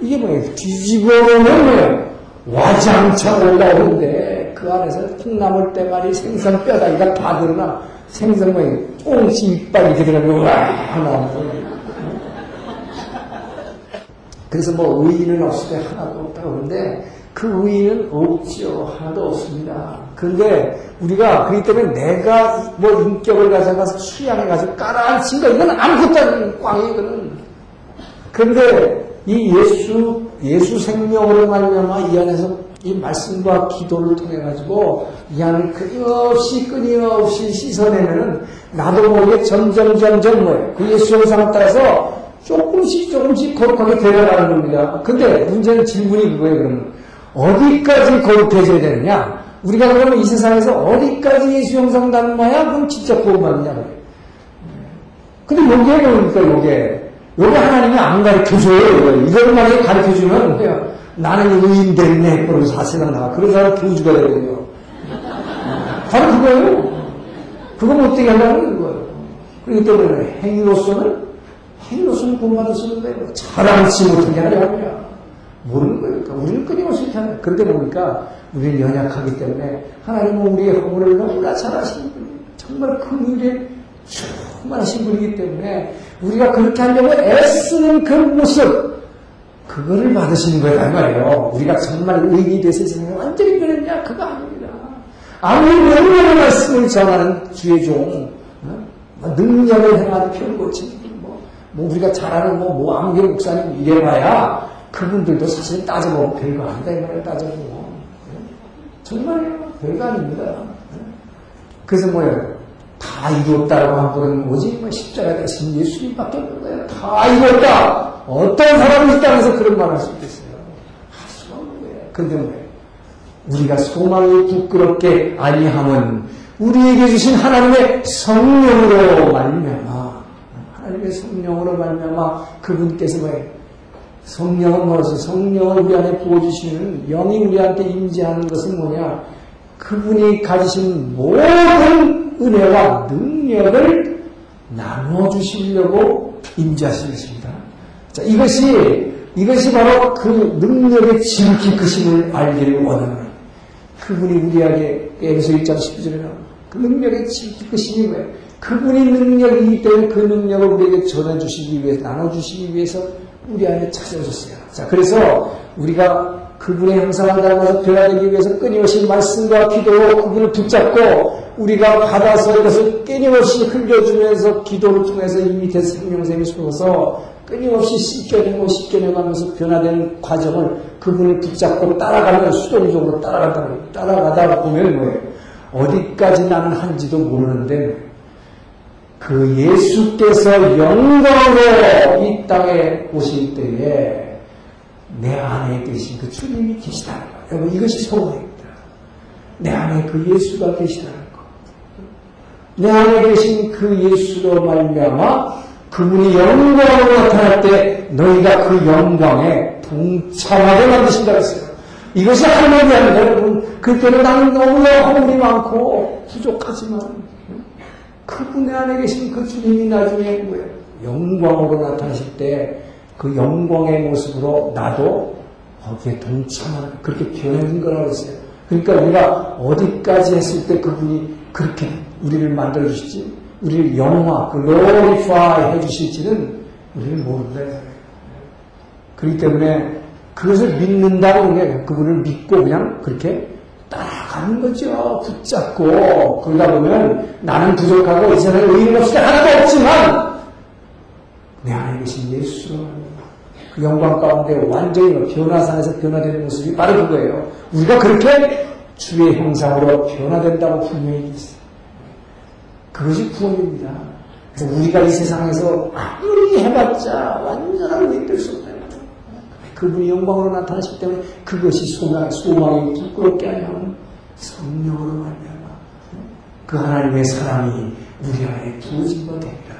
이게 뭐예요? 뒤집어 보면 뭐예요? 와장창 올라오는데 그 안에서 콩나물 때말이 생선 뼈다귀가 다 드러나 생선 뭐예요? 꽁치 이빨 이렇게 들어가면 와 나오는. 그래서 뭐 의인은 없을 때 하나도 없다고 그러는데 그 의의는 없지요. 하나도 없습니다. 그런데 우리가 그렇기 때문에 내가 뭐 인격을 가져가서 수양해 가지고 깔아앉힌 거 이건 아무것도 아닌 꽝이거든. 그런데 이 예수 예수 생명으로 말미암아 이 안에서 이 말씀과 기도를 통해 가지고 이 안을 끊임없이 끊임없이 씻어내면은 나도 모르게 점점 점점 뭐예요. 그 예수 형상을 따라서 조금씩 조금씩 거룩하게 되어가는 겁니다. 근데 문제는 질문이 그거예요. 그러면 어디까지 거룩해져야 되느냐? 우리가 그러면 이 세상에서 어디까지 닮아야 그럼 진짜 구원받느냐? 근데 여기에 보니까 요게 요게 하나님이 안 가르쳐줘요. 이걸 만약에 가르쳐주면? 나는 의인 됐네. 그러고 사세상 나가. 그런 사람 교주가 되거든요. 바로 그거예요. 그거 못되게 하려는 거예요. 그렇기 때문에 행위로서는 행위로서는 구원받을 수 있는데 자랑치 못하게 하려고 모르는 거예요. 그러니까 우리는 끊임없이 하는 그런데 보니까 우리는 연약하기 때문에 하나님은 우리의 허물을 너무나 잘 아시는 분이 정말 큰 일에 충만하신 분이기 때문에 우리가 그렇게 하려고 애쓰는 그 모습 그거를 받으시는 거예요. 말이에요. 우리가 정말 돼서 세상에 완전히 그랬냐? 그거 아닙니다. 아무리 명령의 말씀을 전하는 주의 종, 어? 뭐 능력을 행하는 편고치, 뭐, 뭐 우리가 잘 아는 뭐, 뭐 안경 목사님 이래봐야 그분들도 사실 따져보면 별거 아니다 이 말을 따져보면 정말 별거 아닙니다. 그래서 뭐예요? 다 이뤘다라고 한 분은 오직 뭐 십자가 대신 예수님밖에 없는 거예요. 다 이뤘다. 어떤 사람이 이 땅에서 그런 말 할 수 있겠어요? 할 수가 없는 거예요. 근데 뭐예요? 우리가 소망이 부끄럽게 아니함은 우리에게 주신 하나님의 성령으로 말미암아 하나님의 성령으로 말미암아 그분께서 뭐예요? 성령은 무엇이 성령을 우리 안에 부어주시는 영이 우리한테 임재하는 것은 뭐냐? 그분이 가지신 모든 은혜와 능력을 나누어 주시려고 임재하신 것입니다. 자, 이것이, 이것이 바로 그 능력의 지극히 크심을 알기를 원하는 그분이 우리에게 에베소 1장 19절에 그 능력의 지극히 크심이 뭐예요? 그분이 능력이기 때문에 그 능력을 우리에게 전해주시기 위해서, 나눠주시기 위해서 우리 안에 찾아오셨어요. 자, 그래서 우리가 그분의 형상을 닮아서 변화되기 위해서 끊임없이 말씀과 기도로 그분을 붙잡고 우리가 받아서 이것을 끊임없이 흘려주면서 기도를 통해서 이 밑에 생명샘이 솟아서 끊임없이 씻겨내고 씻겨내가면서 변화되는 과정을 그분을 붙잡고 따라가면 수동적으로 따라가다, 따라가다 보면 뭐예요? 어디까지 나는 한지도 모르는데 그 예수께서 영광으로 이 땅에 오실 때에 내 안에 계신 그 주님이 계시다는 거예요. 여러분 이것이 소망입니다. 내 안에 그 예수가 계시다는 거. 내 안에 계신 그 예수로 말미암아 그분이 영광으로 나타날 때 너희가 그 영광에 동참하게 만드신다고 했어요. 이것이 하나님이야 여러분. 그때는 나는 너무나 허물이 많고 부족하지만 그분의 안에 계신 그 주님이 나중에 뭐예요? 영광으로 나타나실 때 그 영광의 모습으로 나도 거기에 동참하는 그렇게 변해진 거라고 했어요. 그러니까 우리가 어디까지 했을 때 그분이 그렇게 우리를 만들어 주실지 우리를 영화, 글로리파이 해 주실지는 우리는 모른다. 그렇기 때문에 그것을 믿는다는 게 그분을 믿고 그냥 그렇게 가는 거죠. 붙잡고 그러다 보면 나는 부족하고 이 세상에 의인 없이 하나도 없지만 내 안에 계신 예수 그 영광 가운데 완전히 변화산에서 변화되는 모습이 바로 그거예요. 우리가 그렇게 주의 형상으로 변화된다고 분명히 있어요. 그것이 구원입니다. 그래서 우리가 이 세상에서 아무리 해봤자 완전한 의인 될수 없다. 그분이 영광으로 나타나시기 때문에 그것이 소망, 소망이 부끄럽게 하면 성령으로 말미암아 그 하나님의 사랑이 우리 안에 부어진 것 됩니다.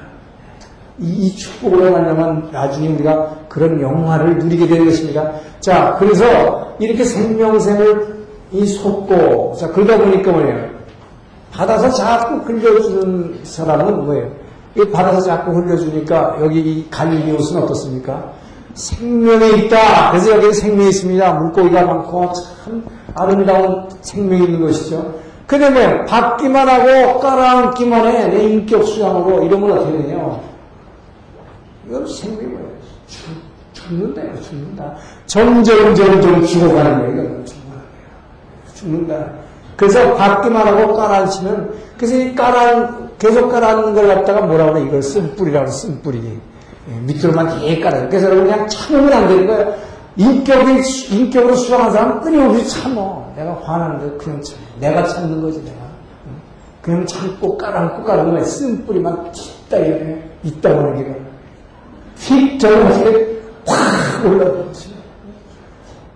이, 이 축복으로 말미암아 나중에 우리가 그런 영화를 누리게 되는 것입니다. 자, 그래서 이렇게 생명샘을 이 솟고 자 그러다 보니까 뭐예요? 받아서 자꾸 흘려주는 사람은 뭐예요? 이 받아서 자꾸 흘려주니까 여기 이 갈릴리옷은 어떻습니까? 생명이 있다. 그래서 여기 생명이 있습니다. 물고기가 많고 참 아름다운 생명이 있는 것이죠. 근데 뭐 받기만 하고 깔아앉기만 해. 내 인격 수양으로 이러면 어떻게 되냐. 이건 생명이 뭐예요? 죽, 죽는다. 이거 죽는다. 점점 점점 죽어가는 거예요. 이건 죽어가는 거예요. 죽는다. 그래서 받기만 하고 깔아앉히면 그래서 이 깔아 계속 깔아앉는 걸 갖다가 뭐라 그래? 이걸 쓴뿌리라고 쓴뿌리. 예, 밑으로만 계속 깔아요. 그래서 여러분 그냥 참으면 안 되는 거예요. 인격이, 인격으로 수상한 사람은 끊임없이 참어. 내가 화나는데 그냥 참. 내가 참는 거지, 내가. 그냥 참고 깔아앉고 깔아앉는 거야. 쓴 뿌리만 틱다 이렇게 있다 보는 게. 휙 저렇게 확 올라오지.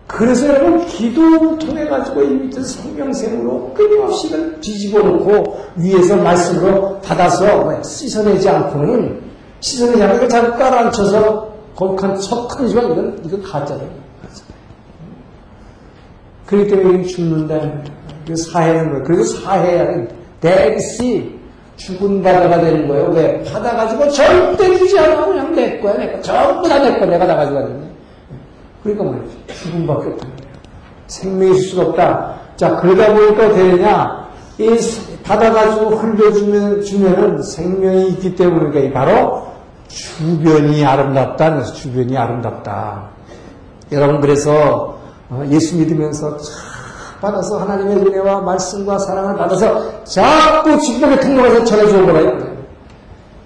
그래서 여러분 기도를 통해 가지고 이 밑에 생명샘으로 끊임없이 뒤집어 놓고 위에서 말씀으로 받아서 씻어내지 않고는 씻어내지 않고 잘 깔아앉혀서 거룩한 척하지만 이건 이건 가짜예요. 그렇기 때문에 죽는다. 그 사해는 거예요. 그래서 사해야는 대시 죽은 바다가 되는 거예요. 왜? 받아가지고 절대 주지 않아. 그냥 내 거야, 내 거. 전부 다 내 거. 내가 다 가져가는데. 그러니까 뭐예요? 죽음밖에 없다는 거예요. 생명이 있을 수가 없다. 자, 그러다 보니까 되냐? 이 받아가지고 흘려주면, 주면은 생명이 있기 때문에 바로 주변이 아름답다는 것이 주변이 아름답다. 여러분, 그래서 예수 믿으면서 받아서 하나님의 은혜와 말씀과 사랑을 받아서 자꾸 주변에 통로가서 전해주는 거예요.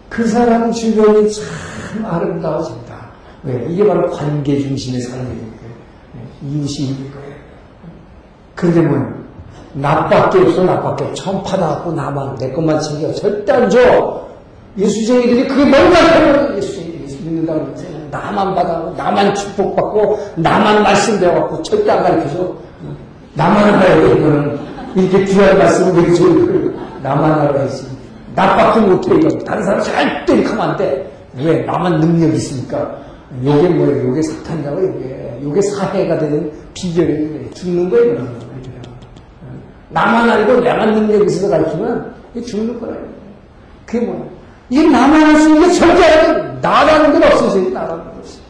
그 사람 주변이 참 아름다워진다. 왜? 이게 바로 관계 중심의 삶이에요. 이웃이 있는 거예요. 그런데 뭐, 나밖에 없어, 나밖에. 처음 받아갖고 나만, 내 것만 챙겨. 절대 안 줘. 예수쟁이들이 그게 뭔가 예수쟁이들이 예수 믿는다고 그러지. 나만 받아, 나만 축복받고, 나만 말씀 배워갖고, 절대 안 가르쳐줘. 나만 알아야 돼, 이거는. 이렇게 귀한 말씀을 되게 좋은 걸. 나만 알아야지. 나밖에 못해, 이거. 다른 사람 절대 이렇게 하면 안 돼. 왜? 나만 능력이 있으니까. 요게 뭐예요? 요게 사탄이라고, 요게. 요게 사해가 되는 비결이에요. 죽는 거예요, 이거는. 나만 알고 내만 능력이 있어서 가르치면, 죽는 거예요. 그게 뭐야? 이 나만 할 수 있는 게 절대 나라는 건 없으세요, 나라는 건 없어요.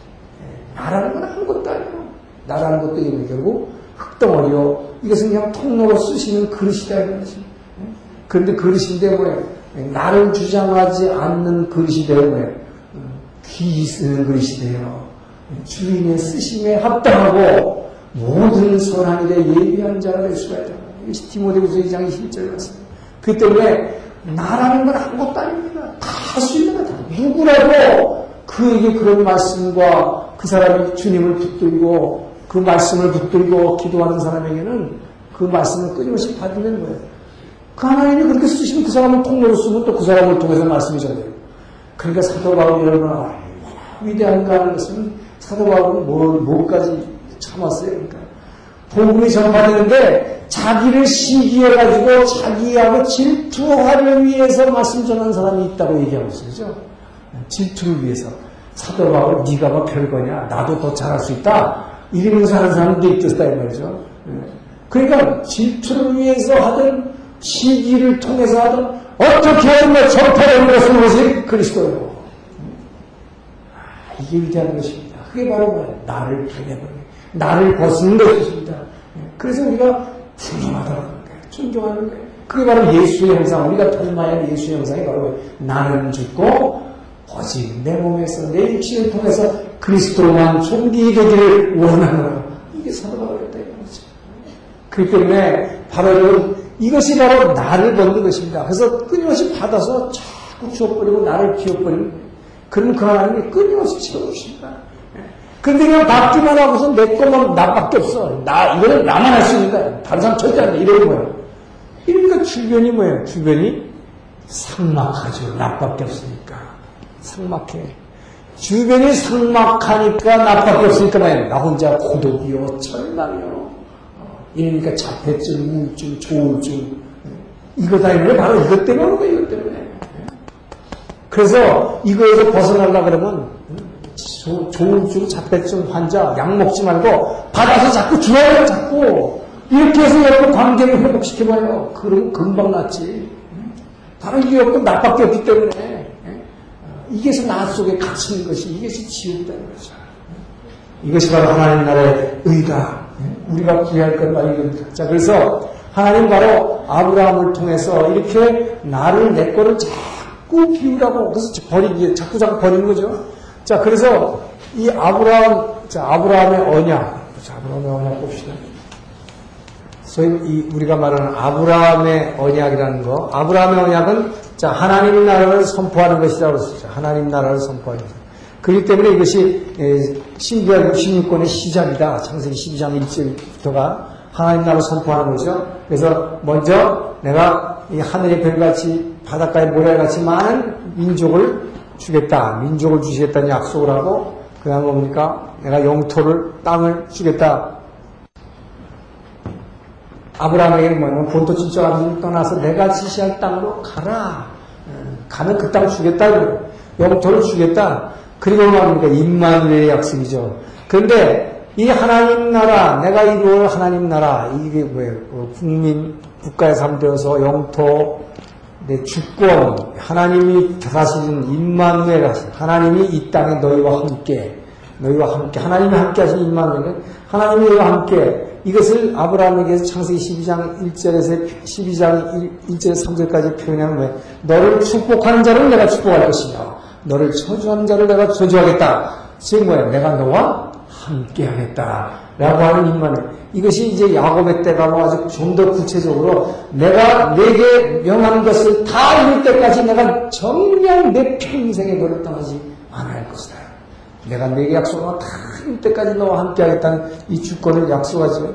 나라는 건 아무것도 아니고, 나라는 것도 이거 결국 흙덩어리요. 이것은 그냥 통로로 쓰시는 그릇이다, 이런 거지. 그런데 그릇인데 뭐예요? 나를 주장하지 않는 그릇이 되어 뭐예요? 귀 쓰는 그릇이 돼요. 주인의 쓰심에 합당하고 모든 선한 일에 예비한 자가 될 수가 있다. 이것이 디모데후서 2장 21절 같습니다. 그 때문에 나라는 건 아무것도 아닙니다. 다할수 있는 거다. 누구라도 그에게 그런 말씀과 그 사람이 주님을 붙들고 그 말씀을 붙들고 기도하는 사람에게는 그 말씀을 끊임없이 받는 거예요. 그 하나님이 그렇게 쓰시면 그 사람을 통로로 쓰면 또 그 사람을 통해서 말씀이 전해요. 그러니까 사도 바울이 얼마나 위대한가 하는 것은 사도 바울은 뭘, 뭐까지 참았어요. 그러니까 복음이 전파되는데 자기를 시기해가지고 자기하고 질투하를 위해서 말씀 전하는 사람이 있다고 얘기하고. 그죠? 질투를 위해서. 사도 바울 네가 뭐 별거냐 나도 더 잘할 수 있다 이러면서 하는 사람도 있었다 이 말이죠. 예. 그러니까 질투를 위해서 하든 시기를 통해서 하든 어떻게 하든 뭐 전파되는 것은 오직 그리스도예요. 이게 위대한 것입니다. 그게 바로? 나를 변해버리는 나를 벗는 것입니다. 그래서 우리가 존경하다는 거예요. 존경하는 거예요. 그게 바로 예수의 형상, 우리가 닮아야 예수의 형상이 바로? 나는 죽고 오직 내 몸에서 내 육신을 통해서 그리스도만 존귀 되기를 원하는 거예요. 이게 사도 바울이었다 이거죠. 그렇기 때문에 바로 이것이 바로 나를 벗는 것입니다. 그래서 끊임없이 받아서 자꾸 주어버리고 나를 비워버리는. 그러면 그 하나님이 끊임없이 채워주십니다. 근데 그냥 받기만 하고서 내 것만 나밖에 없어. 나, 이거는 나만 할 수 있는 거야. 다른 사람 절대 안 돼. 이러는 거예요. 이러니까 주변이 뭐예요? 주변이 상막하죠. 나밖에 없으니까. 상막해. 주변이 상막하니까 나밖에 없으니까 말이야. 나 혼자 고독이요, 절망이요. 이러니까 자폐증, 우울증, 조울증. 이거 다 있는 게 바로 이것 때문에 오는 거예요, 이것 때문에. 그래서 이거에서 벗어나려 그러면 조울증, 자폐증 환자 약 먹지 말고 받아서 자꾸 주어요, 자꾸. 이렇게 해서 여러분 관계를 회복시켜봐요. 그러면 금방 낫지. 바로 이게 없고 나밖에 없기 때문에. 이게서 나 속에 갇히는 것이 이것이 지옥이라는 거죠. 이것이 바로 하나님 나라의 의다. 우리가 구해할 것 바로 이겁니다. 자, 그래서 하나님 바로 아브라함을 통해서 이렇게 나를 내 거를 자꾸 비우라고 그래서 버리기 자꾸 자꾸 버리는 거죠. 자, 그래서 이 아브라함, 자, 아브라함의 언약, 자, 아브라함의 언약 봅시다. 소위 이 우리가 말하는 아브라함의 언약이라는 거, 아브라함의 언약은 자 하나님 나라를 선포하는 것이라고 했었죠. 하나님 나라를 선포하는 것. 그렇기 때문에 이것이 신비한 66권의 시작이다. 창세기 12장 1절부터가 하나님 나라를 선포하는 거죠. 그래서 먼저 내가 이 하늘의 별같이 바닷가의 모래같이 많은 민족을 주겠다. 민족을 주시겠다는 약속을 하고 그 다음에 뭡니까? 내가 영토를 땅을 주겠다. 아브라함에게는 뭐냐면 본토 아버지를 떠나서 내가 지시할 땅으로 가라. 가면 그 땅 주겠다. 영토를 주겠다. 그리고 말합니까? 임마누엘의 약속이죠. 그런데 이 하나님 나라, 내가 이루어 하나님 나라, 이게 뭐예요? 국민, 국가의 삶 되어서 영토, 내 주권, 하나님이 사실은 임마누엘 하나님이 이 땅에 너희와 함께, 너희와 함께, 하나님이 함께 하신 임마누엘은 하나님이 너희와 함께, 이것을 아브라함에게서 창세기 12장 1절에서 12장 1, 절에서 3절까지 표현하면 왜? 너를 축복하는 자를 내가 축복할 것이며 너를 저주하는 자를 내가 저주하겠다. 즉 뭐야? 내가 너와 함께 하겠다. 라고 하는 임마누 이것이 이제 야곱의 때 가고 아주 좀 더 구체적으로 내가 내게 명하는 것을 다 이룰 때까지 내가 정녕 내 평생에 너를 떠나지 않을 것이다. 내가 내게 약속한 다 이룰 때까지 너와 함께 하겠다는 이 주권을 약속하죠.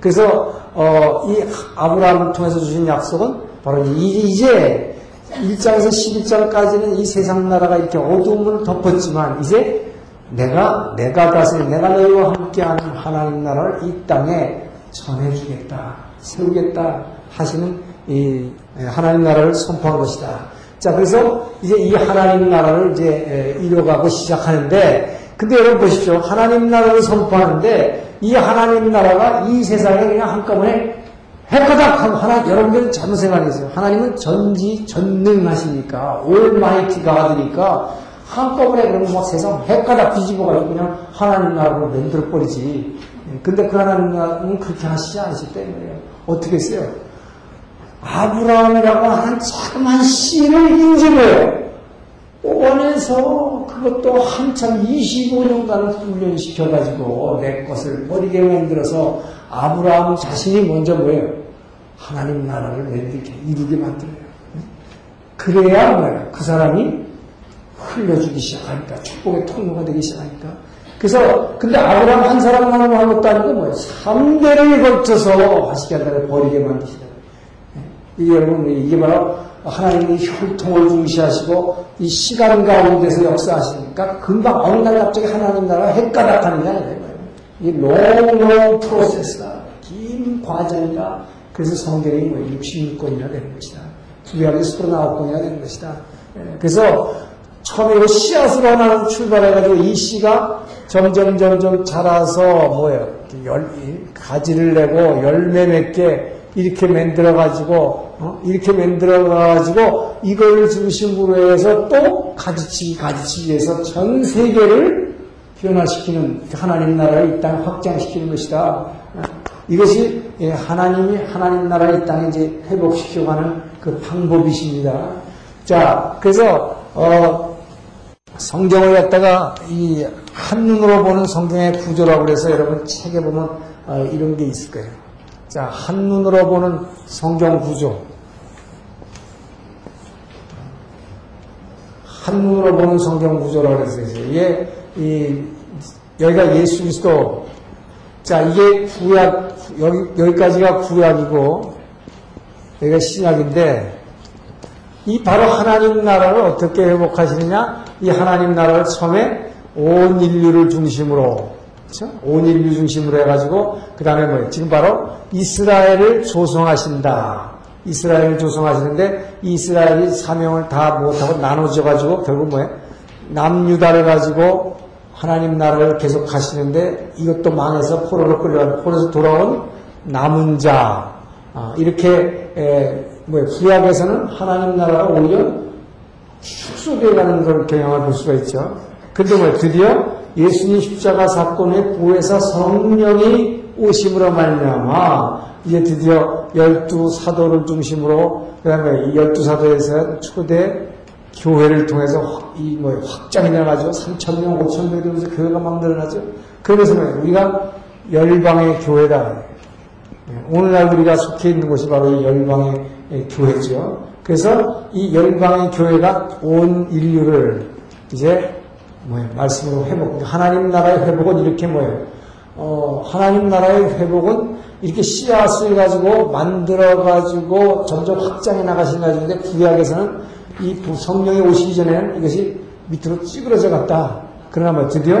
그래서 어, 이 아브라함을 통해서 주신 약속은 바로 이제 1장에서 11장까지는 이 세상 나라가 이렇게 어두움을 덮었지만 이제 내가 내가 다스리 내가 너희와 함께하는 하나님 나라를 이 땅에 전해주겠다 세우겠다 하시는 이 하나님 나라를 선포한 것이다. 자 그래서 이제 이 하나님 나라를 이제 이뤄가고 시작하는데 근데 여러분 보십시오 하나님 나라를 선포하는데 이 하나님 나라가 이 세상에 그냥 한꺼번에 핵가닥 하고 하나 여러분들 잘못 생각하세요. 하나님은 전지 전능하시니까 올마이티 가드니까 한꺼번에 그러면 막 세상 핵가닥 뒤집어가지고 그냥 하나님 나라로 만들어 버리지. 근데 그 하나님 나라는 그렇게 하시지 않으실 때문에 어떻게 했어요? 아브라함이라고 하는 자그만 씨를 인증을 뽑아내서 그것도 한참 25년간 훈련시켜가지고 내 것을 버리게 만들어서 아브라함 자신이 먼저 뭐예요? 하나님 나라를 만들게, 이루게 만들어요. 그래야 뭐야? 그 사람이 흘려주기 시작하니까, 축복의 통로가 되기 시작하니까. 그래서, 근데 아브라함 한 사람만 한 것도 아니고 뭐예요? 3대를 걸쳐서 하시게 한다는 버리게 만드시다. 이게 여러분, 이게 바로 하나님이 혈통을 중시하시고 이 시간 가운데서 역사하시니까 금방 어느 날 갑자기 하나님 나라가 헷가닥하는 게 아니에요. 이 롱롱 프로세스다. 긴 과정이다. 그래서 성경이 뭐 66권이나 되는 것이다. 구약이 39권이나 되는 것이다. 예, 그래서 처음에 이 씨앗으로 하나 출발해가지고 이 씨가 점점 점점 자라서 뭐예요? 열, 가지를 내고 열매 맺게 이렇게 만들어가지고 어? 이렇게 만들어가지고 이걸 중심으로 해서 또 가지치기 가지치기 해서 전 세계를 변화시키는 하나님 나라를 이 땅에 확장시키는 것이다. 이것이 예, 하나님이 하나님 나라를 이 땅에 이제 회복시켜가는 그 방법이십니다. 자, 그래서 어, 성경을 갖다가 이 한눈으로 보는 성경의 구조라고 그래서 여러분 책에 보면 어, 이런 게 있을 거예요. 자, 한눈으로 보는 성경 구조. 한눈으로 보는 성경 구조라고 그래서 이게 이 여기가 예수 그리스도 자, 이게 구약 여기 여기까지가 구약이고 여기가 신약인데 이 바로 하나님 나라를 어떻게 회복하시느냐? 이 하나님 나라를 처음에 온 인류를 중심으로 그렇죠? 온 인류 중심으로 해가지고 그 다음에 뭐예요? 지금 바로 이스라엘을 조성하신다. 이스라엘을 조성하시는데 이 이스라엘이 사명을 다 못하고 나눠져가지고 결국 뭐예요? 남유다를 가지고 하나님 나라를 계속 하시는데 이것도 망해서 포로로 끌려간 포로에서 돌아온 남은 자 아, 이렇게 에, 뭐예요? 구약에서는 하나님 나라가 오히려 축소되어가는 걸볼 수가 있죠. 근데 뭐 드디어 예수님 십자가 사건의 보혜사 성령이 오심으로 말미암아 이제 드디어 열두 사도를 중심으로 그다음에 열두 사도에서 초대 교회를 통해서 이뭐 확장이 나가지고 3천 명, 5천 명 되면서 교회가 막 늘어나죠. 그래서 뭐 우리가 열방의 교회다. 오늘날 우리가 속해 있는 곳이 바로 이 열방의 교회죠. 그래서 이 열방의 교회가 온 인류를 이제 뭐예요? 말씀으로 회복. 하나님 나라의 회복은 이렇게 뭐예요? 어, 하나님 나라의 회복은 이렇게 씨앗을 가지고 만들어 가지고 점점 확장해 나가신 가지고인데 구약에서는 이 성령이 오시기 전에는 이것이 밑으로 찌그러져 갔다. 그러나 뭐 드디어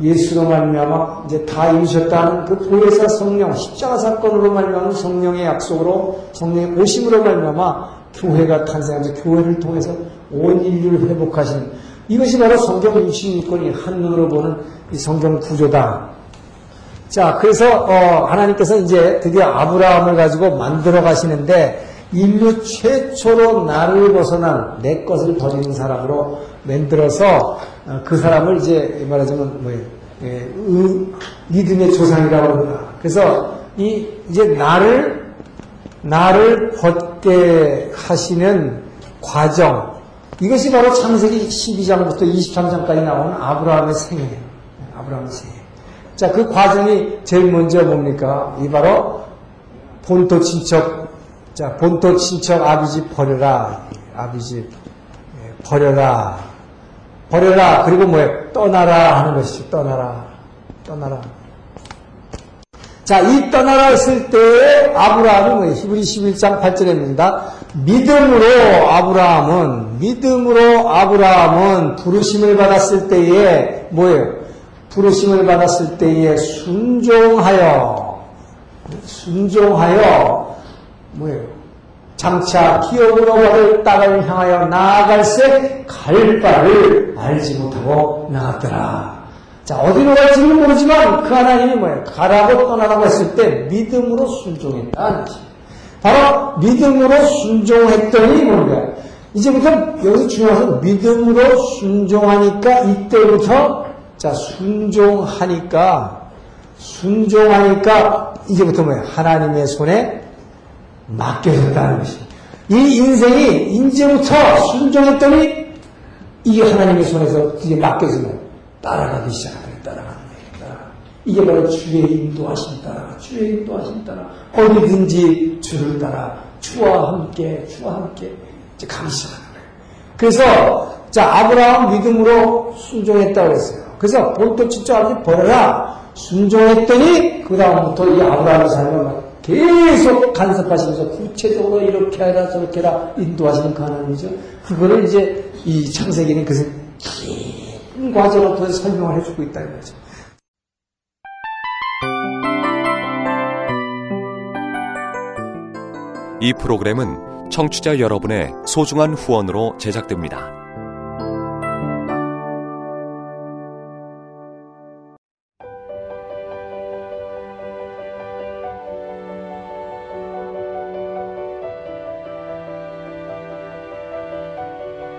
예수로 말미암아 이제 다 이루셨다는 그 보혜사 성령 십자가 사건으로 말미암은 성령의 약속으로 성령의 오심으로 말미암아 교회가 탄생하면서 교회를 통해서 온 인류를 회복하신 이것이 바로 성경 66권이 한눈으로 보는 이 성경 구조다. 자, 그래서 어, 하나님께서 이제 드디어 아브라함을 가지고 만들어 가시는데 인류 최초로 나를 벗어난 내 것을 버리는 사람으로 만들어서 어, 그 사람을 이제 말하자면 뭐예요? 예, 믿음의 조상이라고 합니다. 그래서 이 이제 나를 나를 벗게 하시는 과정 이것이 바로 창세기 12장부터 23장까지 나오는 아브라함의 생애예요. 아브라함의 생애. 자, 그 과정이 제일 먼저 뭡니까? 이 바로 본토 친척, 자, 본토 친척 아비지 버려라. 아비지 버려라. 버려라. 그리고 뭐예요? 떠나라 하는 것이죠. 떠나라. 떠나라. 자, 이 떠나라 했을 때 아브라함은 뭐예요? 히브리 11장 8절입니다. 믿음으로 아브라함은 믿음으로 아브라함은 부르심을 받았을 때에 뭐예요? 부르심을 받았을 때에 순종하여 순종하여 뭐예요? 장차 기업으로 받을 땅을 향하여 나아갈새 갈 바를 알지 못하고 나갔더라. 자, 어디로 갈지는 모르지만 그 하나님이 뭐예요? 가라고 떠나라고 했을 때 믿음으로 순종했다. 바로 믿음으로 순종했더니 뭔가 이제부터 여기서 중요한 것은 믿음으로 순종하니까 이때부터 자 순종하니까 순종하니까 이제부터 뭐예요? 하나님의 손에 맡겨졌다는 것이. 이 인생이 이제부터 순종했더니 이게 하나님의 손에서 이제 맡겨지면 따라가기 시작하는 따라가는 거예요. 따라가. 이게 바로 주의 인도하심 따라, 주의 인도하심 따라, 어디든지 주를 따라, 주와 함께, 주와 함께, 이제 가기 시작하는 거예요. 그래서, 자, 아브라함 믿음으로 순종했다고 했어요. 그래서 본토 진짜 아버지 버려라. 순종했더니, 그 다음부터 이 아브라함의 삶을 계속 간섭하시면서 구체적으로 이렇게 하라 저렇게 하라 인도하시는 그 하나님이죠. 그거를 이제 이 창세기는 그것을 긴 과정을 통해서 설명을 해주고 있다는 거죠. 이 프로그램은 청취자 여러분의 소중한 후원으로 제작됩니다.